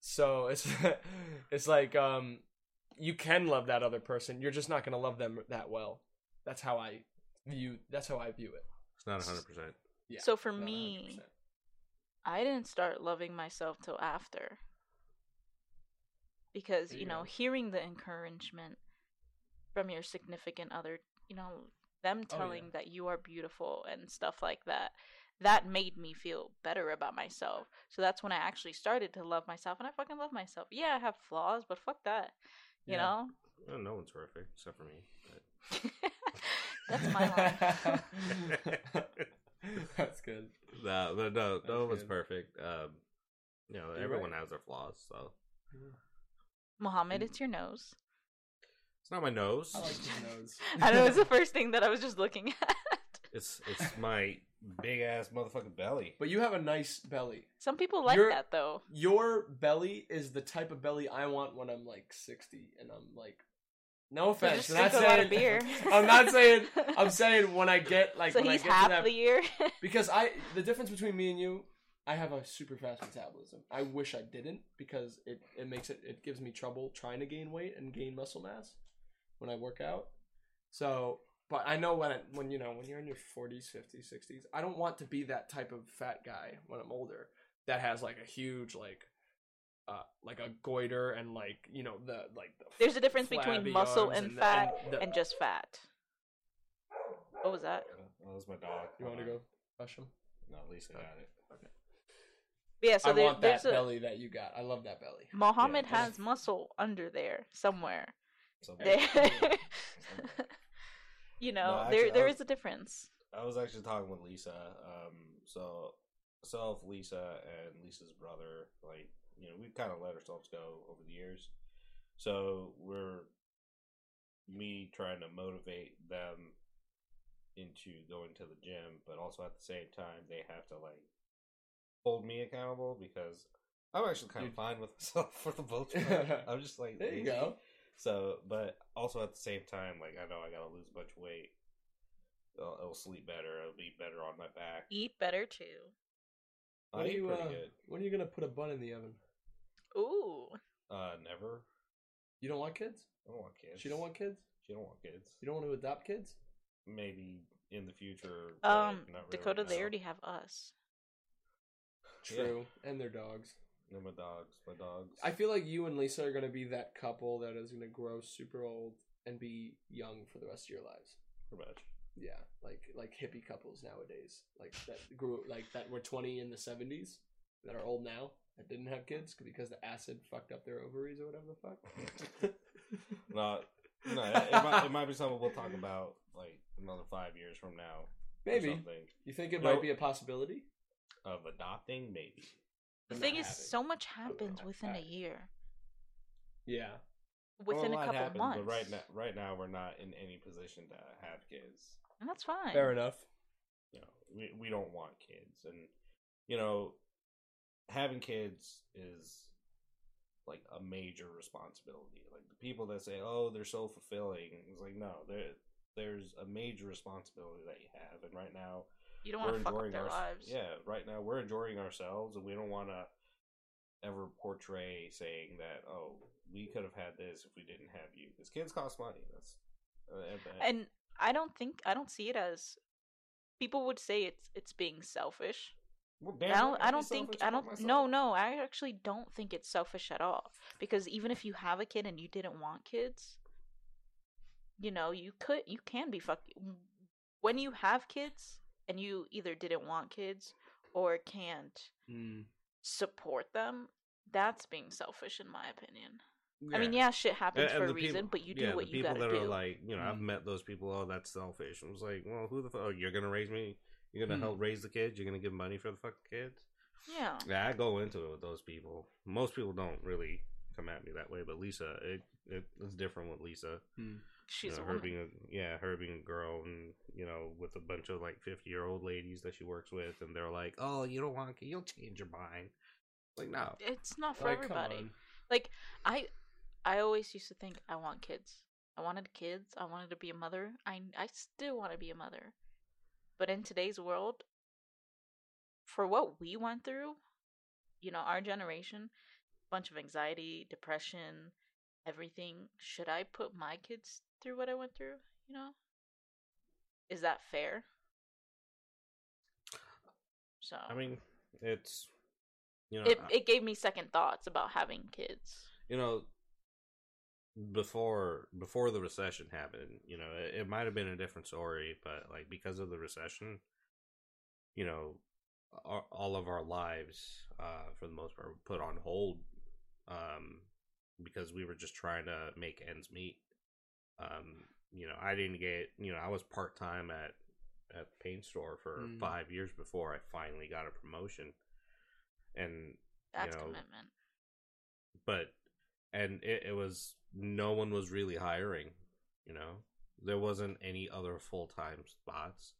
So it's it's like um you can love that other person. You're just not gonna love them that well. That's how I view. That's how I view it. It's not 100%. Yeah. So for me, 100%. I didn't start loving myself till after. Because, you you know, hearing the encouragement from your significant other, you know, them Oh, yeah. telling that you are beautiful and stuff like that, that made me feel better about myself. So that's when I actually started to love myself and I fucking love myself. Yeah, I have flaws, but fuck that. You Yeah. know? Well, no one's perfect except for me. But... That's my life That's good. no, but no, That's no one's good. perfect. Um, you know, You're everyone right. has their flaws, so Mohammed, Mm. it's your nose. it's not my nose. I like his nose. I know it's the first thing that I was just looking at. It's it's my big ass motherfucking belly. But you have a nice belly. Some people like You're- that though. Your belly is the type of belly I want when I'm like 60 and I'm like no You offense. just I'm not drink a lot of saying beer. I'm not saying I'm saying when I get like so when he's I get half to that the year. because I the difference between me and you, I have a super fast metabolism. I wish I didn't because it it makes it it gives me trouble trying to gain weight and gain muscle mass when I work out. So, but I know when it, when you know when you're in your 40s, 50s, 60s, I don't want to be that type of fat guy when I'm older that has like a huge like uh like a goiter and like you know the like the There's a difference between muscle arms and the- fat the- and just fat. What was that? Oh, was my dog. you want to go brush him? No, Lisa got it. But yeah, so I there, want that there's a belly that you got. I love that belly. Mohammed Yeah, has muscle under there somewhere. So There, you know, No, there actually, I there was- is a difference. I was actually talking with Lisa. Um, so self, Lisa, and Lisa's brother, like you know, we kind of let ourselves go over the years. So we're me trying to motivate them into going to the gym, but also at the same time they have to like hold me accountable because I'm actually kind of fine with myself for the most part. I'm just like There you lazy. go. So, but also at the same time, like I know I gotta lose a bunch of weight. I'll, I'll sleep better. I'll be better on my back. Eat better too. I When are eat you pretty uh, good. when are you gonna put a bun in the oven? Ooh, Uh, never. You don't want kids? I don't want kids. She don't want kids? She don't want kids. You don't want to adopt kids? Maybe in the future. um, not really Dakota, right they already have us. True. And their dogs. No, my dogs. My dogs. I feel like you and Lisa are gonna be that couple that is gonna grow super old and be young for the rest of your lives. pretty much. Yeah, like like hippie couples nowadays, like that grew like that were twenty in the seventies that are old now that didn't have kids because the acid fucked up their ovaries or whatever the fuck. No, no. It, it might, it might be something we'll talk about like another five years from now. Maybe you think it No. might be a possibility. Of adopting. Maybe. The but thing is, having. so much happens within a year, Yeah, within Well, a lot couple happens, months, But right now, right now, we're not in any position to have kids. and that's fine. fair enough. you know we, we don't want kids and you know having kids is like a major responsibility like the people that say oh they're so fulfilling it's like no there there's a major responsibility that you have and right now You don't want we're to fuck up enjoying their our lives. yeah right now we're enjoying ourselves and we don't want to ever portray saying that oh we could have had this if we didn't have you because kids cost money that's uh, and- and I don't think I don't see it as people would say it's it's being selfish. well, I don't I don't think I don't no no I actually don't think it's selfish at all because even if you have a kid and you didn't want kids, you know you could you can be fuck when you have kids and you either didn't want kids or can't Mm. support them. That's being selfish, in my opinion. I mean, yeah, shit happens And- for a the reason, people- but you do yeah, what the you gotta do. People that are like, you know, I've Mm. met those people. Oh, that's selfish. I was like, well, who the fuck? Oh, you're gonna raise me? You're gonna Mm. help raise the kids? You're gonna give money for the fucking kids? yeah, Yeah, I go into it with those people. Most people don't really come at me that way, but Lisa, it, it it's different with Lisa. She's you know, a her woman. being a yeah, her being a girl, and you know, with a bunch of like fifty year old ladies that she works with, and they're like, oh, you don't want, you'll change your mind. Like, no, It's not for Like, everybody. Like I, I always used to think I want kids. I wanted kids. I wanted to be a mother. I I still want to be a mother, but in today's world, for what we went through, you know, our generation, bunch of anxiety, depression, everything. Should I put my kids through what I went through? You know, is that fair? So I mean, it's you know, it I- it gave me second thoughts about having kids. you know, before before the recession happened, you know, it, it might have been a different story, but like because of the recession, you know, all, all of our lives, uh, for the most part, were put on hold, um, because we were just trying to make ends meet. Um, you know, I didn't get, you know, I was part time at at the paint store for Mm. five years before I finally got a promotion, and That's know, commitment. but and it, it was no one was really hiring you know? There wasn't any other full-time spots.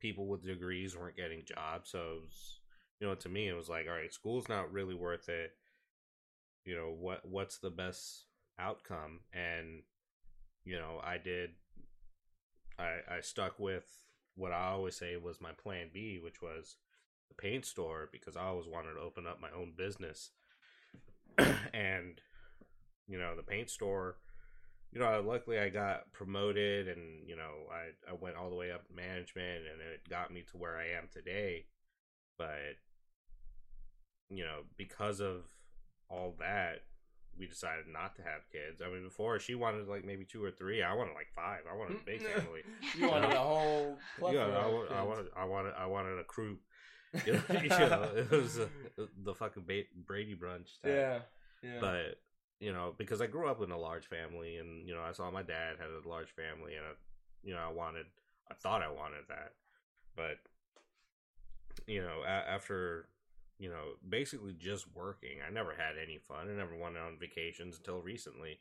People with degrees weren't getting jobs so it was, you know to me it was like all right school's not really worth it. You know what what's the best outcome? And you know i did i i stuck with what i always say was my plan b which was the paint store because i always wanted to open up my own business. And you know the paint store you know luckily i got promoted and you know i i went all the way up management and it got me to where i am today. But you know because of all that we decided not to have kids i mean before she wanted like maybe two or three i wanted like five i wanted a big family you wanted a whole yeah, I, I wanted, I wanted, I wanted a crew. You know, you know, it was uh the fucking ba- Brady Bunch. type. yeah, yeah. but you know, because I grew up in a large family, and you know, I saw my dad had a large family, and I, you know, I wanted, I thought I wanted that, but you know, a- after you know, basically just working, I never had any fun. I never went on vacations until recently,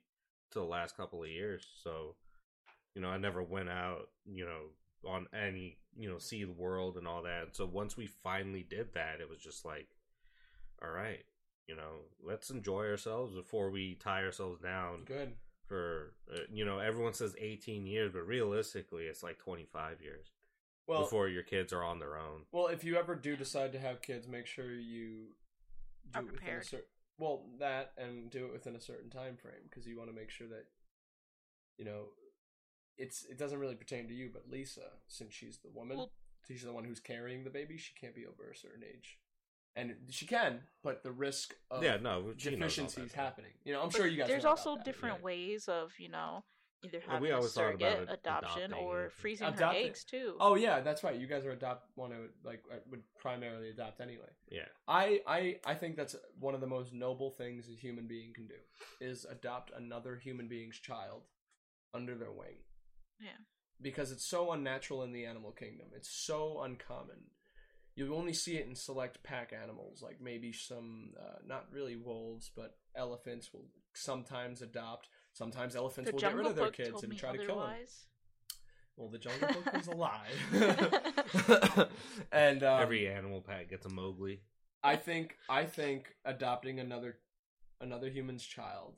till the last couple of years. So, you know, I never went out, you know, on any, you know, see the world and all that. So once we finally did that, it was just like, all right, you know, let's enjoy ourselves before we tie ourselves down Good. for, uh, you know, everyone says 18 years, but realistically, it's like 25 years Well, before your kids are on their own. well, if you ever do decide to have kids, make sure you do Are it within a certain. Well, that and do it within a certain time frame because you want to make sure that, you know, it's it doesn't really pertain to you, but Lisa, since she's the woman, Well- she's the one who's carrying the baby. She can't be over a certain age, and she can, but the risk of yeah, no, she knows deficiencies happening. You know, I'm But sure you guys. There's know also about that, different right? ways of you know either Well, we having a always thought about surrogate it- adoption adopting or and- freezing her Adopting. eggs too. Oh yeah, that's right. You guys are adopt want to like uh, would primarily adopt anyway. Yeah. I, I I think that's one of the most noble things a human being can do is adopt another human being's child under their wing. Yeah. Because it's so unnatural in the animal kingdom. It's so uncommon. You only see it in select pack animals, like maybe some, uh, not really wolves, but elephants will sometimes adopt. Sometimes elephants the will get rid of their Book kids and me try to kill them. Well, the Jungle Book was a lie. and um, Every animal pack gets a Mowgli. I think I think adopting another another human's child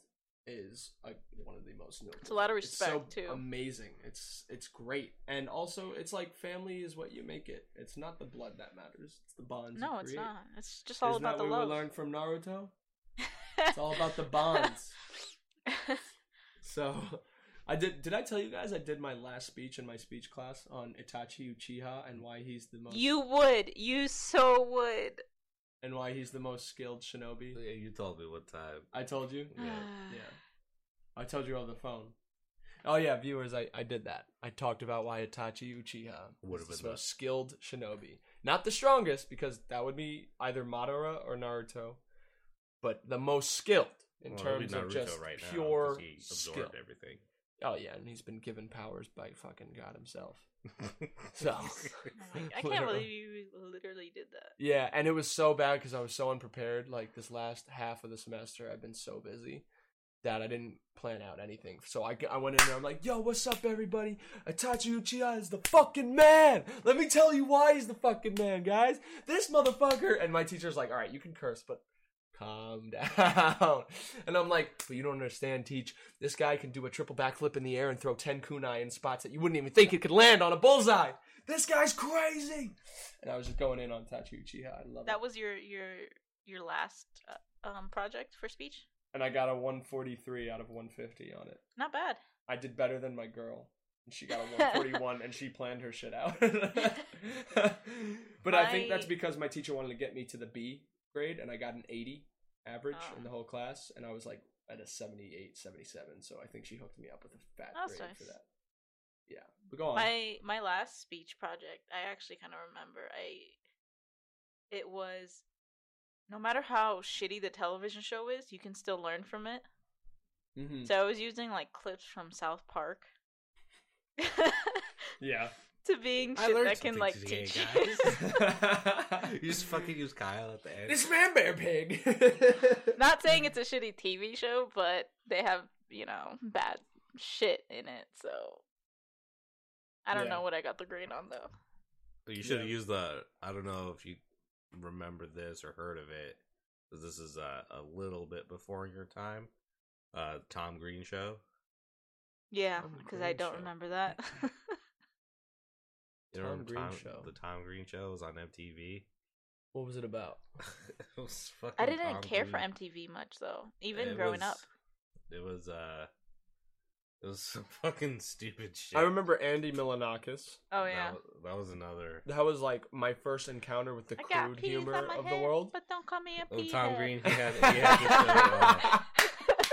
is like one of the most noble. It's a lot of so respect, too. Amazing. It's it's great, and also it's like family is what you make it. It's not the blood that matters; it's the bonds. you No, it's create. not. It's just all Isn't about that the what love. we learned from Naruto? It's all about the bonds. So, I did. Did I tell you guys I did my last speech in my speech class on Itachi Uchiha and why he's the most you would. You so would. and why he's the most skilled shinobi? Yeah, you told me one time. I told you. Yeah. Ah. Yeah. I told you over the phone. Oh yeah, viewers, I, I did that. I talked about why Itachi Uchiha Would've is the been most skilled shinobi. Not the strongest, because that would be either Madara or Naruto, but the most skilled in Well, terms of just right now, 'cause pure he skill. everything. Oh yeah, and he's been given powers by fucking God himself. So I'm like, I can't believe you literally did that. Yeah, and it was so bad because I was so unprepared. Like this last half of the semester, I've been so busy that I didn't plan out anything. So I, I went in there. I'm like, "Yo, what's up, everybody? Itachi Uchiha is the fucking man. Let me tell you why he's the fucking man, guys. This motherfucker." And my teacher's like, "All right, you can curse, but." Calm down. And I'm like, but you don't understand, Teach. This guy can do a triple backflip in the air and throw 10 kunai in spots that you wouldn't even think it could land on a bullseye. This guy's crazy. And I was just going in on Itachi Uchiha. I love it. That was your your your last uh, um project for speech. and I got a 143 out of 150 on it. Not bad. I did better than my girl. And she got a 141 and she planned her shit out. but I think that's because my teacher wanted to get me to the B grade and I got an 80 average Oh. in the whole class and I was like at a 78, 77. So I think she hooked me up with a fat That's grade for that. Yeah. But go on. My my last speech project, I actually kind of remember. I it was no matter how shitty the television show is, you can still learn from it. Mhm. So I was using like clips from South Park Yeah. To being shit learned that can like today, teach you. you just fucking use Kyle at the end. this man bear pig. Not saying it's a shitty TV show, but they have, you know, bad shit in it. So I don't Yeah. know what I got the grade on though. You should have Yeah. used the. I don't know if you remember this or heard of it. 'cause This is uh, a little bit before your time. Uh, Tom Green show. Yeah, because I don't show. remember that. You Tom Green Tom, show. The Tom Green show was on MTV. what was it about? it was fucking. I didn't Tom care for MTV much though, even It growing was- up. It was uh, it was some fucking stupid shit. I remember Andy Milonakis. Oh yeah. wa- that was another. That was like my first encounter with the I got crude peas humor on my of the world. but don't call me a Oh, pea Tom head. Green. He had. He had this show, uh,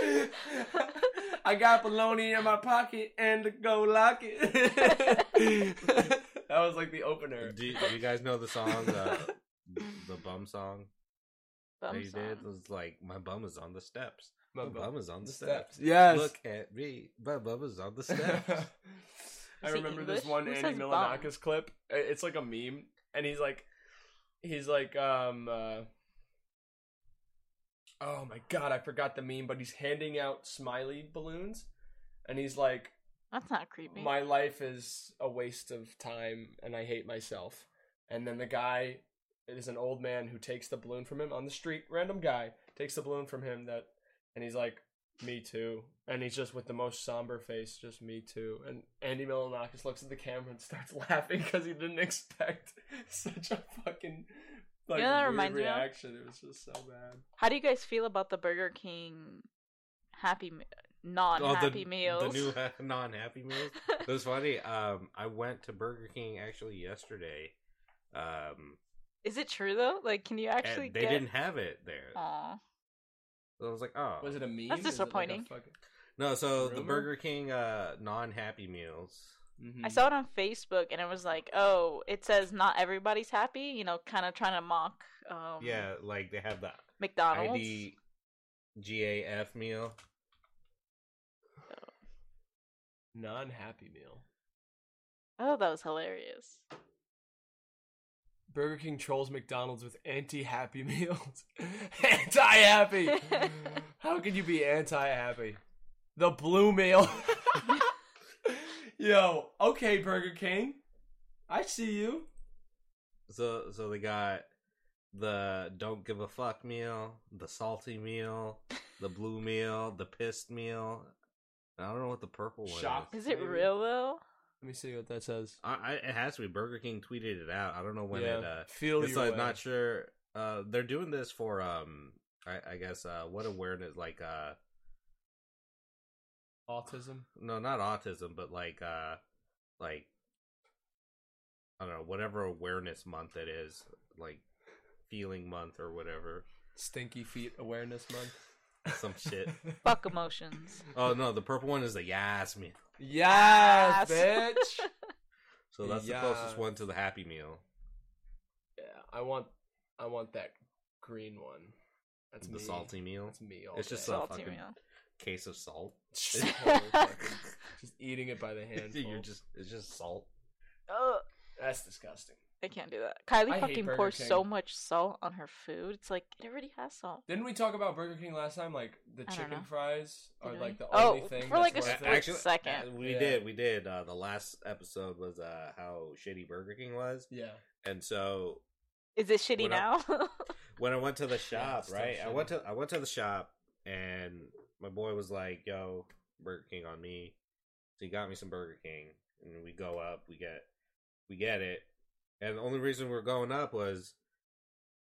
I got bologna in my pocket and to go lock it. That was like the opener. do, do you guys know the song, uh, the bum song Bum that he did? It was like, "My bum is on the steps. My My bum- bum is on the the steps. steps. Yes. Look at me. My bum is on the steps." I Is he remember this one Who Andy says bum? Clip. It's like a meme, and he's like, he's like, um, uh, oh my god, I forgot the meme, but he's handing out smiley balloons, and he's like, That's not creepy. my life is a waste of time, and I hate myself. And then the guy is an old man who takes the balloon from him on the street, random guy takes the balloon from him that, and he's like, me too. And he's just with the most somber face, just me too. And Andy Milonakis looks at the camera and starts laughing because he didn't expect such a fucking like You know that weird reminds me of? reaction. It was just so bad. How do you guys feel about the Burger King happy Me- non-happy meals? Oh, The new ha- non-happy meals. It was funny. Um, I went to Burger King actually yesterday. Um, Is it true though? Like, can you actually they get? didn't have it there. Aw. So I was like, oh, Was it a meme? That's Is like disappointing. fucking- no. So the? Burger King uh, non-happy meals. Mhm. I saw it on Facebook and it was like, oh, it says not everybody's happy. You know, kind of trying to mock. Um, Yeah, like they have the McDonald's. ID GAF meal. Non-happy meal. Oh, that was hilarious. Burger King trolls McDonald's with anti-happy meals. anti-happy. How can you be anti-happy? The blue meal. Yo, okay, Burger King. I see you. So so they got the don't give a fuck meal, the salty meal, the blue meal, the pissed meal. I don't know what the purple one Shock. is. Is it Maybe. real though? Let me see what that says. I, I, it has to be Burger King tweeted it out. I don't know when yeah, it. Uh, feel it's your like way. not sure. Uh, they're doing this for um, I, I guess uh, what awareness like uh, autism. no, not autism, but like uh, like I don't know, whatever awareness month it is, like feeling month or whatever, Stinky feet awareness month. Some shit. Fuck emotions. Oh no, the purple one is the Yas meal. yes, Yes. bitch. So that's the closest one to the Happy Meal. yeah, I want, I want that green one. That's the me. salty meal. That's me. All It's just day. a Salty fucking- meal. Case of salt. Just whole fucking- just eating it by the handful. You're just it's just salt. Ugh, That's disgusting. I can't do that. Kylie I fucking pours King. so much salt on her food. It's like it already has salt. Didn't we talk about Burger King last time? Like the I chicken know. fries are Did like the Oh, only thing for that's like a split. Actually, second. uh, we Yeah. did, we did. Uh, the last episode was uh, how shitty Burger King was, Yeah. and so Is it shitty When I- now? when I went to the shop, it's still right? I went to I went to the shop, and my boy was like, "Yo, Burger King on me." So he got me some Burger King, and we go up, we get we get it, and the only reason we're going up was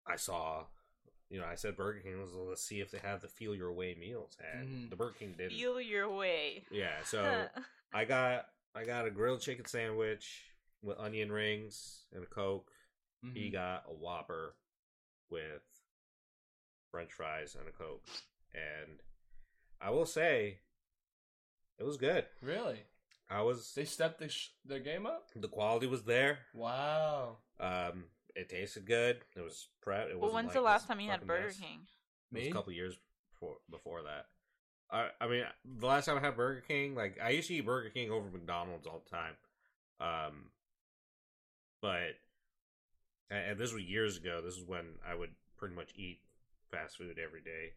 I saw. You know, I said Burger King was let's see if they have the feel your way meals, and Mhm. the Burger King didn't. Feel your way. Yeah, so I got I got a grilled chicken sandwich with onion rings and a coke. He Mhm. got a Whopper with French fries and a coke, and I will say, it was good. Really? I was They stepped the sh- their game up. the quality was there. Wow. Um, it tasted good. It was prep. It Well, wasn't when's like the last time you had Burger mess. King? It was Me? a couple years before before that. I I mean, the last time I had Burger King, like I used to eat Burger King over McDonald's all the time. Um, but and and this was years ago. This is when I would pretty much eat fast food every day.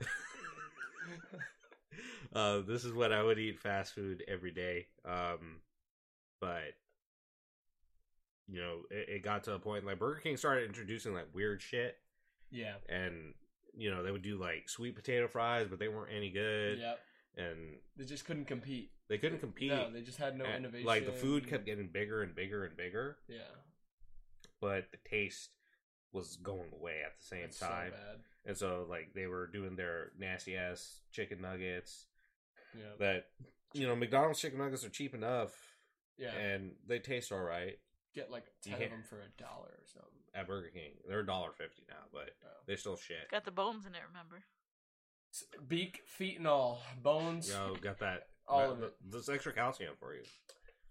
uh, this is when I would eat fast food every day. Um, but you know, it, it got to a point like Burger King started introducing like weird shit Yeah. and you know they would do like sweet potato fries, but they weren't any good, Yep. and They just couldn't compete. they couldn't compete. No, they just had no And, innovation. Like the food kept getting bigger and bigger and bigger, Yeah. but the taste was going away at the same so time. bad. And so like they were doing their nasty ass chicken nuggets Yeah. that you know McDonald's chicken nuggets are cheap enough Yeah. and they taste all right Get like ten Yeah. of them for a dollar or something. at Burger King. They're a dollar fifty now, but Oh. they're still shit. Got the bones in it, remember? Beak, feet, and all bones. Yo, got that All that- of it. This extra calcium for you.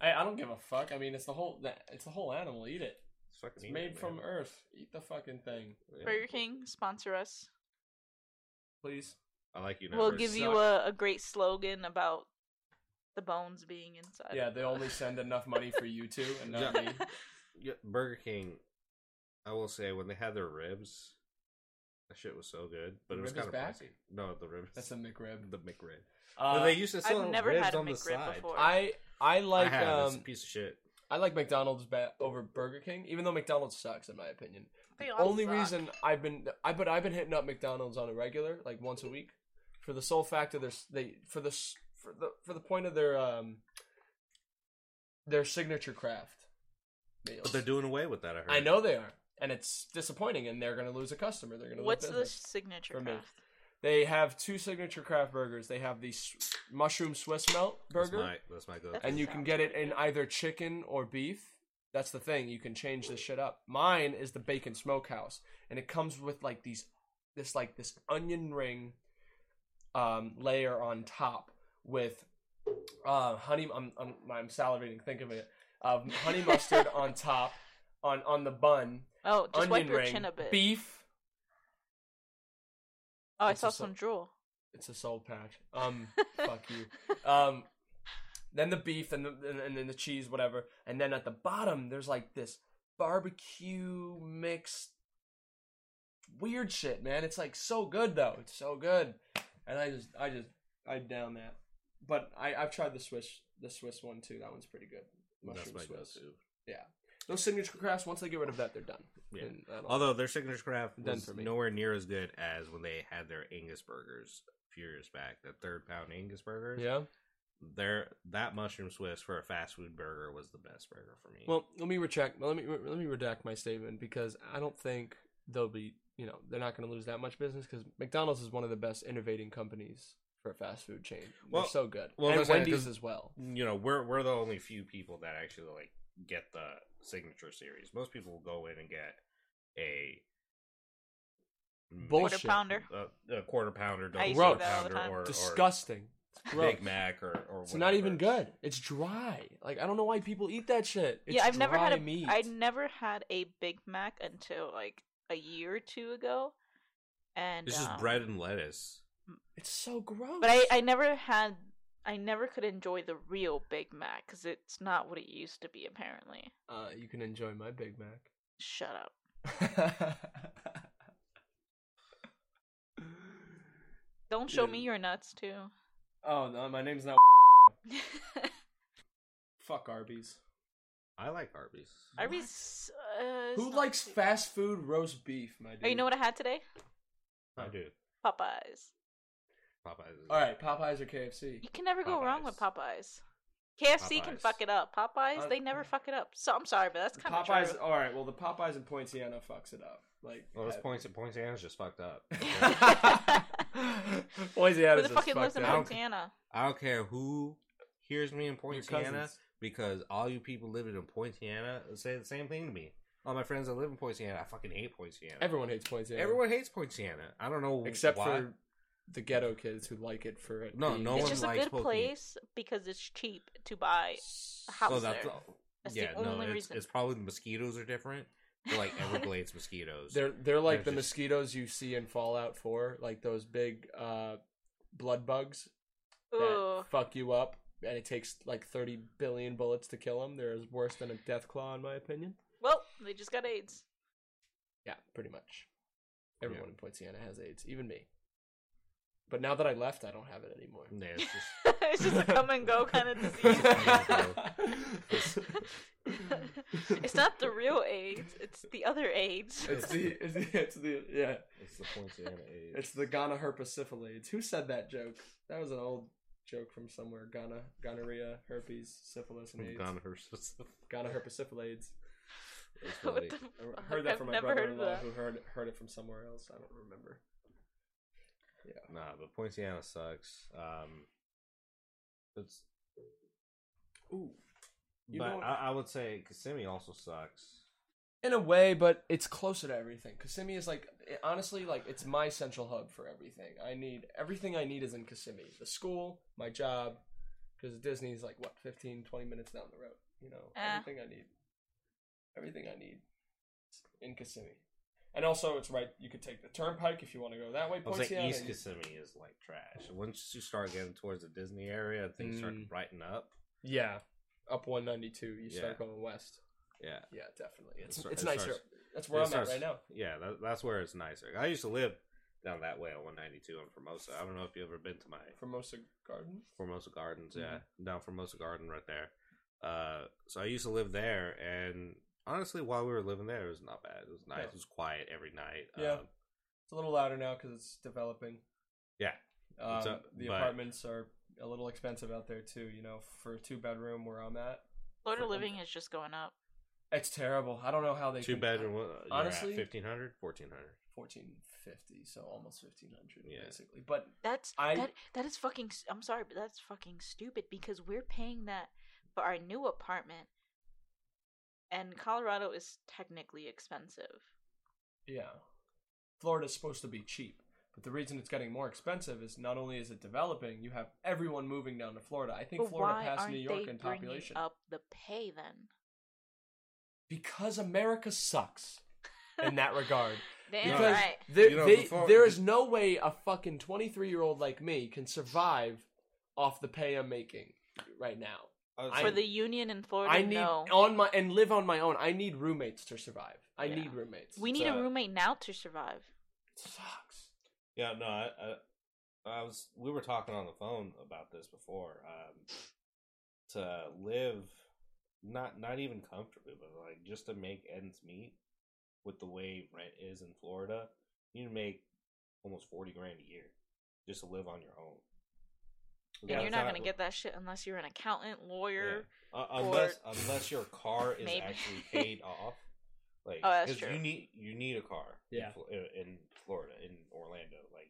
I, I don't give a fuck. I mean, it's the whole. It's the whole animal. Eat it. It's fucking It's eat made it, from man. Earth. Eat the fucking thing, Yeah. Burger King, sponsor us. please. I like you. We'll Never give you a, a great slogan about the bones being inside. Yeah, they only send enough money for you two and not Yeah. me. Yeah, Burger King. I will say when they had their ribs, that shit was so good. But The it was rib is kind of back? pricey. No, the ribs. That's a McRib. the McRib. Uh, but they used to sell I've never ribs had a on the McRib side. before. I I like I have. It's a um piece of shit. I like McDonald's ba- over Burger King, even though McDonald's sucks in my opinion. They all Only suck. reason I've been I but I've been hitting up McDonald's on a regular, like once a week, for the sole fact of their they for the for the for the point of their um their signature craft meals. But they're doing away with that. I heard. I know they are, and it's disappointing, and they're going to lose a customer. They're going to What's lose the signature for me. Craft? They have two signature craft burgers. They have the s- mushroom Swiss melt That's burger, my that's my go. And you can get it in either chicken or beef. That's the thing. You can change this shit up. Mine is the bacon smokehouse, and it comes with like these, this like this onion ring, um, layer on top with, uh, honey. I'm I'm, I'm salivating. Think of it. Um, honey mustard on top, on on the bun. Oh, just wipe onion your ring, chin a bit. beef. Oh, I saw a so- some drool. It's a soul patch. Um, fuck you. Um, then the beef and the and, and then the cheese, whatever, and then at the bottom there's like this barbecue mixed weird shit, man. It's like so good though. It's so good, and I just I just I down that. But I I've tried the Swiss the Swiss one too. That one's pretty good. That's Mushroom my Swiss. go-to. Yeah, those signature crafts. Once they get rid of that, they're done. Yeah. And I Although their signature craft Done was for me. nowhere near as good as when they had their Angus burgers a few years back. The third pound Angus burgers. yeah. Their that mushroom Swiss for a fast food burger was the best burger for me. Well, let me recheck. Let me let me redact my statement because I don't think they'll be. You know, they're not going to lose that much business because McDonald's is one of the best innovating companies for a fast food chain. Well- they're so good. well, and that's right, Wendy's 'cause- as well. you know, we're we're the only few people that actually like get the signature series. Most people will go in and get a Bullshit. Quarter pounder. a, a quarter pounder, double quarter do that all the pounder, or, or Disgusting. It's. Big Mac, or or It's not even good. It's dry. Like I don't know why people eat that shit. It's yeah, I've never had dry a meat. I never had a Big Mac until like a year or two ago, and It's just um, bread and lettuce. It's so gross. But I, I never had, I never could enjoy the real Big Mac because it's not what it used to be. Apparently, uh, you can enjoy my Big Mac. shut up. Don't show Dude. me your nuts too. oh no, my name's not. Fuck Arby's. I like Arby's. Arby's. Uh, Who likes fast food roast beef, my dude? Oh, you know what I had today? I do. Popeyes. Popeyes. is- All right, Popeyes or KFC? You can never go wrong with Popeyes. Popeyes. KFC can fuck it up. Popeyes, Uh, they never fuck it up. So I'm sorry, but that's kind of Popeyes. true. All right, well the Popeyes and Poinciana fucks it up. Like, Well, this uh, points Poinciana's just fucked up. Poinciana's Who the just fucking lives fucked in up. Montana? I don't care who hears me in Your Poinciana because all you people living in Poinciana say the same thing to me. All my friends that live in Poinciana, I fucking hate Poinciana. Everyone hates Poinciana. Everyone hates Poinciana. I don't know except why. for the ghetto kids who like it for it. No, being- no it's one just a likes good Pokemon. place because it's cheap to buy a house So that's there. all- That's the yeah, no, only it's, reason. it's probably the mosquitoes are different. They're like Everglades mosquitoes. They're they're like They're the just- mosquitoes you see in Fallout 4, like those big uh, blood bugs that fuck you up, and it takes like 30 billion bullets to kill them. They're worse than a Deathclaw, in my opinion. Well, they just got AIDS. Yeah, pretty much. Everyone in Poinciana has AIDS, even me. But now that I left, I don't have it anymore. Yeah, it's just it's just a come and go kind of disease. it's not the real AIDS; it's the other AIDS. It's the, it's the, it's the, yeah, it's the Poinciana age. it's the Ghana herpes syphilis. Who said that joke? That was an old joke from somewhere. Ghana, gonorrhea, herpes, syphilis, and AIDS. Gone versus. Ghana herpes It's what funny. the I heard that I've from my never heard of brother-in-law, who heard heard it from somewhere else. I don't remember. Nah, but Poinciana sucks. Um, it's Ooh, You but know- I, I would say Kissimmee also sucks. in a way, but it's closer to everything. Kissimmee is like it- honestly, like it's my central hub for everything. I need everything I need is in Kissimmee. The school, my job, because Disney's like what 15, 20 minutes down the road. You know, Eh. everything I need, everything I need, is in Kissimmee. And also, it's right. You could take the turnpike if you want to go that way. I say Poinciana, East Kissimmee is like trash. Once you start getting towards the Disney area, things start Mm. to brighten up. yeah, up one ninety two. You start Yeah. going west. Yeah, Yeah, definitely. It's It it's nicer. starts- That's where I'm starts- at right now. Yeah, that, that's where it's nicer. I used to live down that way on 192 in Formosa. I don't know if you've ever been to my Formosa Gardens. Formosa Gardens. Yeah, Mm-hmm. down Formosa Garden right there. Uh, so I used to live there, and honestly, while we were living there, it was not bad. It was nice. Yeah. It was quiet every night. Yeah. Um, It's a little louder now because it's developing. Yeah. Um, It's a- the but- apartments are a little expensive out there too. You know, for a two bedroom where I'm at, Florida of living is just going up. it's terrible. I don't know how they two can- bedroom. uh, You're Honestly- at 1500 1400 fourteen fifty, so almost fifteen hundred Yeah. basically. But That's I- that that is fucking. i'm sorry, but that's fucking stupid because we're paying that for our new apartment, and Colorado is technically expensive. yeah, Florida's supposed to be cheap. But the reason it's getting more expensive is not only is it developing, you have everyone moving down to Florida. I think But Florida why passed aren't New York they in bringing population up the pay then? because America sucks in that regard. Damn because right. there, You know, they, before- there is no way a fucking 23 year old like me can survive off the pay I'm making right now. I- For the union in Florida, I need no. on my and live on my own. I need roommates to survive. I Yeah. need roommates. We need So- a roommate now to survive. It sucks. Yeah, no, I, I, I was. We were talking on the phone about this before. Um, to live, not not even comfortably, but like just to make ends meet with the way rent is in Florida, you can make almost forty grand a year just to live on your own. And Yeah, you're not going to get that shit unless you're an accountant, lawyer. Uh, unless unless your car is actually paid off. Like, Oh, that's 'cause true. You need you need a car. Yeah. in, uh, in Florida, in Orlando, like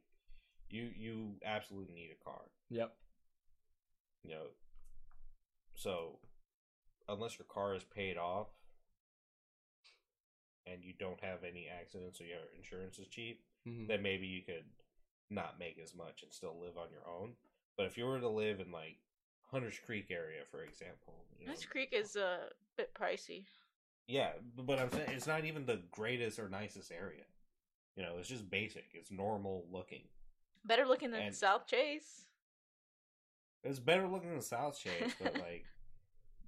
you you absolutely need a car. Yep. You know, so unless your car is paid off and you don't have any accidents or your insurance is cheap, Mhm. then maybe you could not make as much and still live on your own. But if you were to live in like Hunters Creek area, for example, you know, This creek is a bit pricey. yeah, but I'm saying it's not even the greatest or nicest area. You know, it's just basic. It's normal looking. Better looking than And- South Chase. It's better looking than South Chase, but like,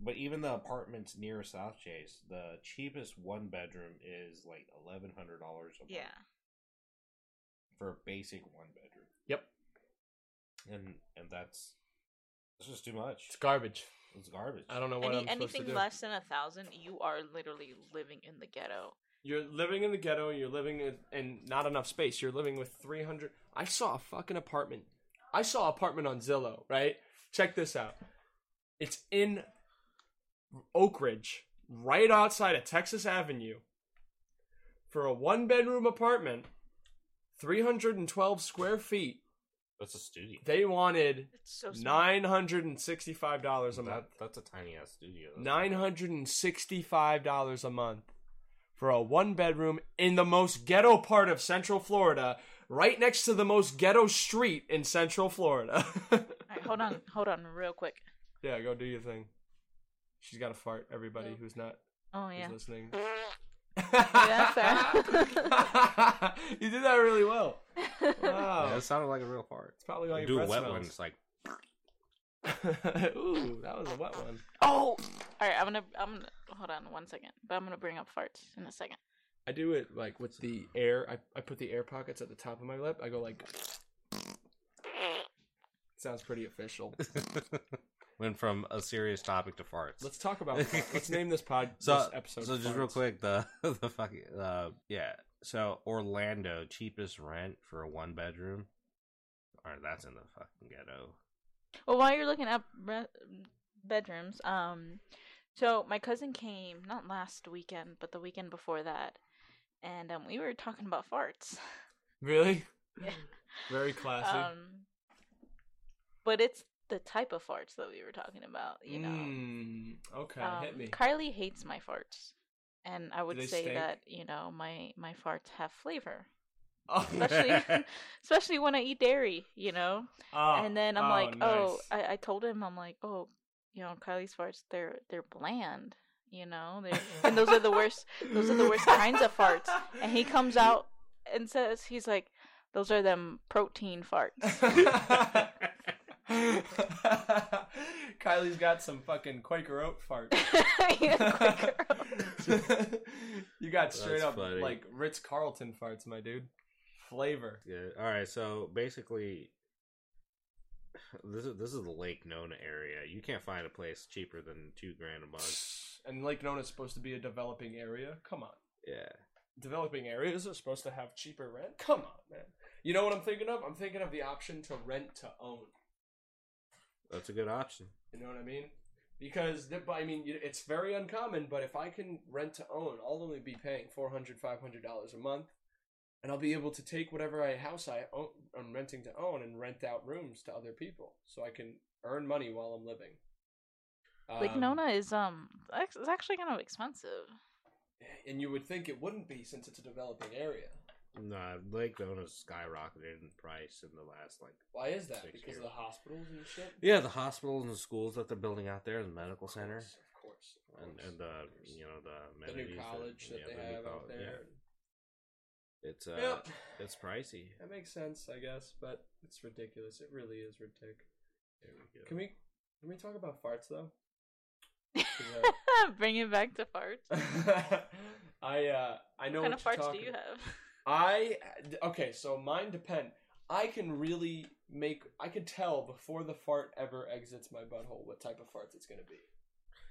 but even the apartments near South Chase, the cheapest one bedroom is like eleven hundred dollars a month Yeah. for a basic one bedroom. And and that's that's just too much. It's garbage. It's garbage. I don't know what Any, I'm supposed to anything do. less than a thousand, you are literally living in the ghetto. You're living in the ghetto. You're living in, in not enough space. You're living with 300. I saw a fucking apartment. I saw an apartment on Zillow. Right. Check this out. It's in Oak Ridge, right outside of Texas Avenue, for a one bedroom apartment, 312 square feet, That's a studio. They wanted It's so small. nine hundred and sixty-five dollars a That, month. that's a tiny ass studio. That's Nine hundred and sixty-five dollars a month for a one-bedroom in the most ghetto part of Central Florida, right next to the most ghetto street in Central Florida. Alright, hold on, hold on, real quick. yeah, go do your thing. She's got to fart. Everybody who's not Oh who's yeah. listening. That's you did that really well. Wow. Yeah, it sounded like a real fart. It's probably like do a breath wet smells. one. It's like Ooh, that was a wet one. Oh. All right, I'm gonna, I'm gonna hold on one second, but I'm gonna bring up farts in a second. I do it like with the air. I, I put the air pockets at the top of my lip. I go like. Sounds pretty official. Went from a serious topic to farts. Let's talk about. let's name this pod. so this episode. so just real quick the the fucking uh yeah so Orlando cheapest rent for a one bedroom. Or that's in the fucking ghetto. Well, while you're looking up re- bedrooms, um, so my cousin came not last weekend, but the weekend before that, and um, we were talking about farts. Really? Yeah. Very classy. Um, but it's the type of farts that we were talking about, you know. Mm, okay, Um, hit me. Kylie hates my farts, and I would say stink? that you know my my farts have flavor, Oh, especially especially when I eat dairy, you know. oh, and then I'm oh, like, oh. I, I told him I'm like, oh, you know, Kylie's farts they're they're bland, you know, they and those are the worst those are the worst kinds of farts. And he comes out and says he's like, those are them protein farts. Kylie's got some fucking Quaker oat fart. Yeah, Quaker you got straight That's up funny. like Ritz Carlton farts, my dude. Flavor. Yeah. All right. So basically, this is this is the Lake Nona area. You can't find a place cheaper than two grand a month. And Lake Nona is supposed to be a developing area. Come on. Yeah. Developing areas are supposed to have cheaper rent. Come on, man. You know what I'm thinking of? I'm thinking of the option to rent to own. That's a good option. You know what I mean? Because th- I mean, it's very uncommon. But if I can rent to own, I'll only be paying 400 500 dollars a month, and I'll be able to take whatever I house I own, I'm renting to own and rent out rooms to other people, so I can earn money while I'm living. Lake Um, Nona is um ex- it's actually kind of expensive. and you would think it wouldn't be since it's a developing area. Nah, Lake Nona's skyrocketed in price in the last like. Why is that? Six because years. of the hospitals and shit. Yeah, the hospitals and the schools that they're building out there, the medical Of center, of course, of and course, and the you know the the new college that, yeah, they the have out there. yeah. It's uh, Yep. it's pricey. That makes sense, I guess, but it's ridiculous. It really is ridiculous. There we go. Can we can we talk about farts though? Bring it back to farts. I uh I know what kind of what you're farts do you have? I okay, so mine depend. I can really make I can tell before the fart ever exits my butthole what type of farts it's gonna be.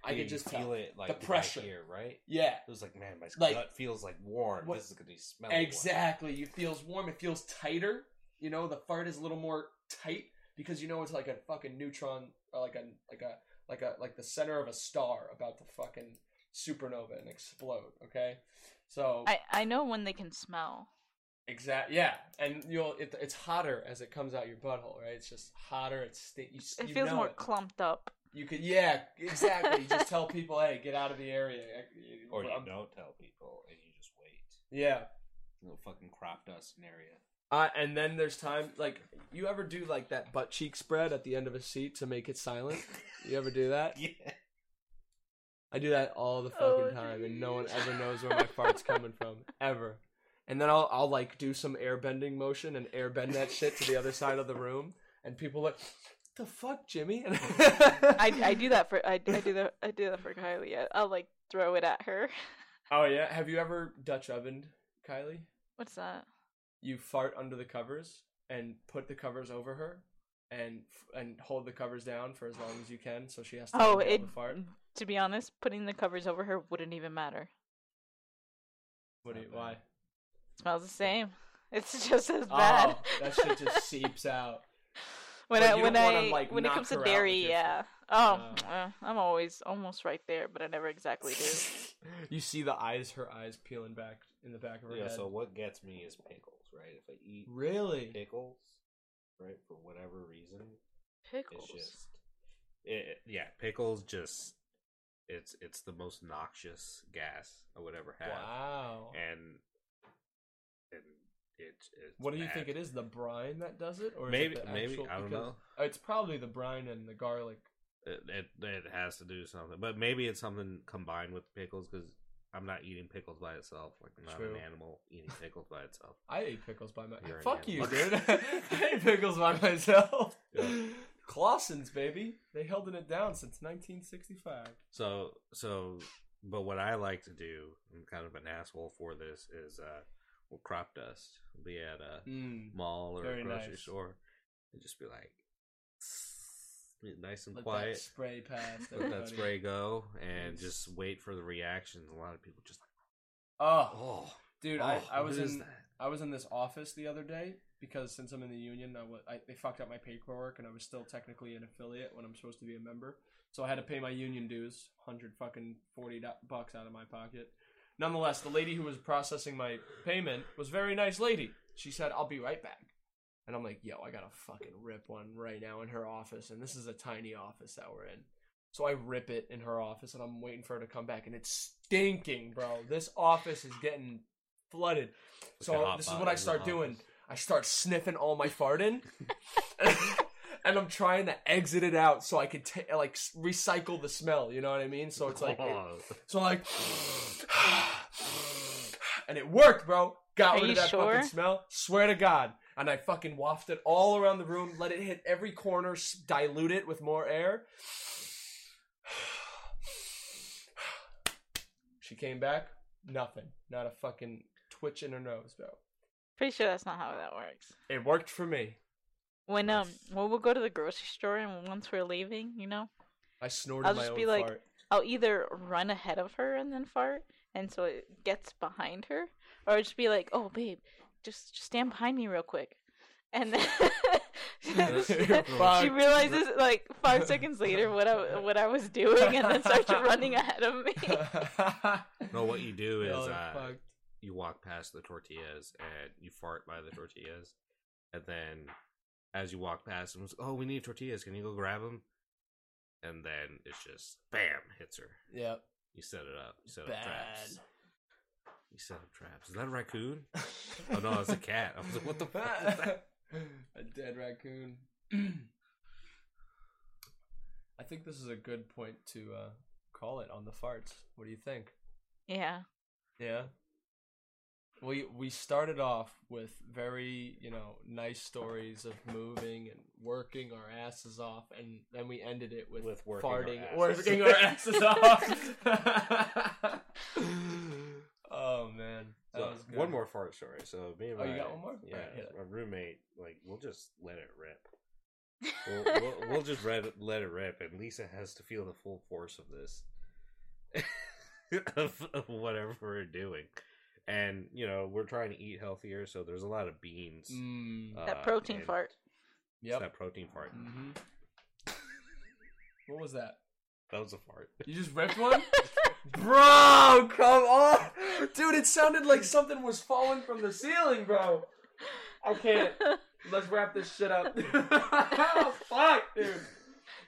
I Yeah, can just feel tell. it like The right pressure. here, right? Yeah, It was like, man, my Like- gut feels like warm. What- This is gonna be smelling. warm. exactly. It feels warm. It feels tighter. You know, the fart is a little more tight because you know it's like a fucking neutron, or like a like a like a like the center of a star about to fucking supernova and explode. Okay, so I I know when they can smell. Exact. Yeah, and you'll it, it's hotter as it comes out your butthole, right? It's just hotter. It's sti- you, It you feels know more it. clumped up. You could, yeah, exactly. you just tell people, hey, get out of the area. Or you I'm- don't tell people and you just wait. Yeah. Little fucking crop dust scenario. Uh, and then there's time like you ever do like that butt cheek spread at the end of a seat to make it silent? You ever do that? Yeah. I do that all the oh, fucking Oh, time, and no one ever knows where my fart's coming from ever. And then I'll I'll like do some air bending motion and air bend that shit to the other side of the room, and people like, the fuck, Jimmy? I, I do that for I, I do that I do that for Kylie. I- I'll like throw it at her. Oh yeah, have you ever Dutch ovened, Kylie? What's that? You fart under the covers and put the covers over her, and and hold the covers down for as long as you can, so she has to Oh, inhale it. the fart. To be honest, putting the covers over her wouldn't even matter. What do you, why? bad. smells the same. It's just as bad. Oh, that shit just seeps out. when But I when don't wanna, I like, when it comes to dairy, yeah. Oh, Oh. uh, I'm always almost right there, but I never exactly do. you see the eyes, her eyes peeling back in the back of her head? Yeah, head. so what gets me is pickles, right? If I eat really? pickles, right? For whatever reason, Pickles. it's just it, yeah, pickles just it's it's the most noxious gas I would ever have, Wow. and and it it's What do you think it is? The brine that does it, or is Maybe- it maybe, actual- I don't know. Oh, it's probably the brine and the garlic. It, it it has to do something, but maybe it's something combined with pickles because I'm not eating pickles by itself. Like I'm not True. an animal eating pickles by itself. I ate pickles by myself. An Fuck you, dude. I ate pickles by myself. Yeah. Claussen's baby. They held it down since 1965. So so, but what I like to do, I'm kind of an asshole for this, is uh, we'll crop dust. We'll be at a Mm. mall or a grocery nice. store, and just be like, nice and Let quiet. spray past. Let that spray go, and just wait for the reactions. A lot of people just like, Oh, oh, dude, oh, I, I was in? I was in this office the other day because since I'm in the union, I, they fucked up my paperwork and I was still technically an affiliate when I'm supposed to be a member. So I had to pay my union dues, hundred fucking forty bucks out of my pocket. Nonetheless, the lady who was processing my payment was a very nice lady. She said, "I'll be right back," and I'm like, "Yo, I gotta fucking rip one right now in her office." And this is a tiny office that we're in. So I rip it in her office, and I'm waiting for her to come back, and it's stinking, bro. This office is getting flooded. Like So this is what I start doing. office. I start sniffing all my farting, and I'm trying to exit it out so I could ta- like recycle the smell. You know what I mean? So it's like, Oh. so like, and it worked, bro. Got Are rid of that sure? fucking smell. Swear to God. And I fucking wafted all around the room, let it hit every corner, s- dilute it with more air. She came back, nothing. Not a fucking twitch in her nose, bro. Pretty sure that's not how that works. It worked for me. When um when we'll go to the grocery store and once we're leaving, you know, I snorted I'll my just own be like- fart. I'll either run ahead of her and then fart, and so it gets behind her, or I'd just be like, "Oh, babe, just just stand behind me real quick," and then she realizes like five seconds later what I what I was doing, and then starts running ahead of me. No, what you do is Y'all uh, fucked. You walk past the tortillas and you fart by the tortillas, and then as you walk past them, it's, oh, we need tortillas. Can you go grab them? And then it's just bam hits her. Yep. You set it up. You set up Bad. traps. You set up traps. Is that a raccoon? Oh no, it's a cat. I was like, what the fuck is that? a dead raccoon. I think this is a good point to uh, call it on the farts. What do you think? yeah, Yeah. We we started off with very you know nice stories of moving and working our asses off, and then we ended it with, With working our farting, asses. working our asses off. oh man, that So, was good. one more fart story. So me and Oh, my, you got one more? Yeah, Alright, hit my roommate, like, we'll just let it rip. We'll, we'll, we'll just let it, let it rip, and Lisa has to feel the full force of this, of, of whatever we're doing. And you know, we're trying to eat healthier, so there's a lot of beans. Mm, uh, that protein and- fart. yep. That protein fart. hmm What was that? That was a fart. You just ripped one? bro, come on. Dude, it sounded like something was falling from the ceiling, bro. I can't. Let's wrap this shit up. oh, fuck, dude.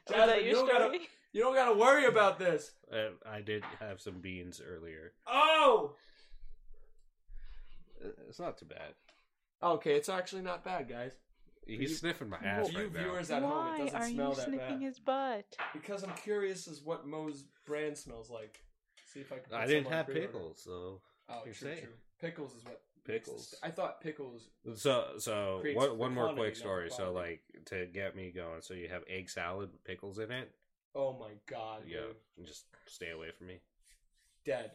Jasmine, that you, don't gotta, you don't gotta worry about this. Uh, I did have some beans earlier. Oh! It's not too bad. Okay, it's actually not bad, guys. He's you- sniffing my For ass you right now. viewers at home, it Why doesn't are smell you that sniffing bad. his butt? Because I'm curious as what Mo's brand smells like. See if I can. put I didn't some on have pre-order. pickles, so Oh, You're true, saying. true. Pickles is what makes Pickles. this- I thought pickles. So so Creates one one more quantity, quick not the story. So quality. like to get me going. So you have egg salad with pickles in it. Oh my god, Yeah, dude. just stay away from me. dead.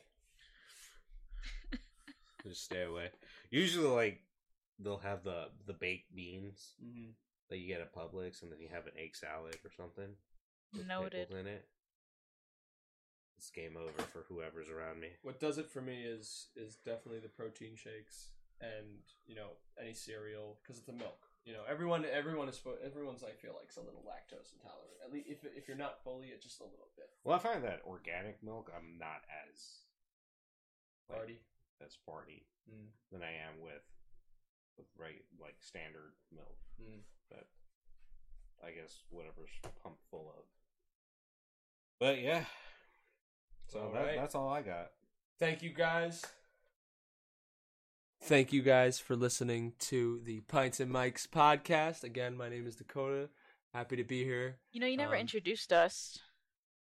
Just stay away. Usually like they'll have the the baked beans Mm-hmm. that you get at Publix, and then you have an egg salad or something. with Noted. in it. It's game over for whoever's around me. What does it for me is is definitely the protein shakes and you know any cereal because it's the milk. You know, everyone everyone is spo- everyone's I feel like is a little lactose intolerant. At least if if you're not fully, it's just a little bit. Well, I find that organic milk, I'm not as like, Party. As party Mm. than I am with with right like standard milk. Mm. But I guess whatever's pumped full of. But yeah. So All that, right. that's all I got. Thank you guys. Thank you guys for listening to the Pints and Mics podcast. Again, my name is Dakota. Happy to be here. You know, you never Um, introduced us.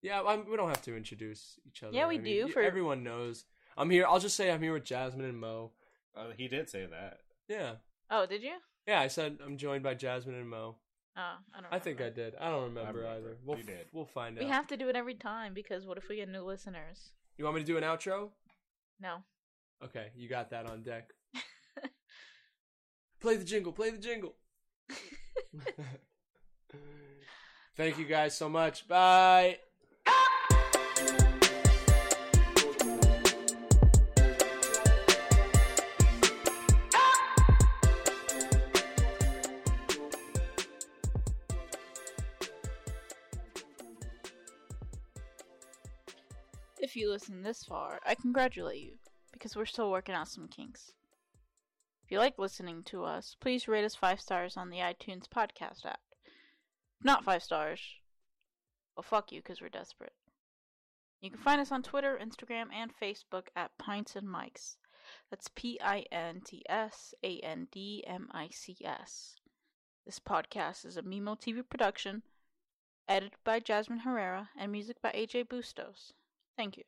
Yeah, I'm, we don't have to introduce each other. Yeah, we I mean, do, for- everyone knows. I'm here. I'll just say I'm here with Jasmine and Mo. Uh, he did say that. Yeah, Oh, did you? yeah. I said I'm joined by Jasmine and Mo. Oh, I don't. I think I did. I don't remember, remember. either. We'll You f- did. we'll find We out. We have to do it every time because what if we get new listeners? You want me to do an outro? No. Okay, you got that on deck. Play the jingle. Play the jingle. Thank you guys so much. Bye. If you listen this far, I congratulate you because we're still working out some kinks. If you like listening to us, please rate us five stars on the iTunes podcast app. Not five stars, well, fuck you because we're desperate. You can find us on Twitter, Instagram, and Facebook at Pints and Mics. That's P I N T S A N D M I C S. This podcast is a Mimo TV production, edited by Jasmine Herrera, and music by AJ Bustos. Thank you.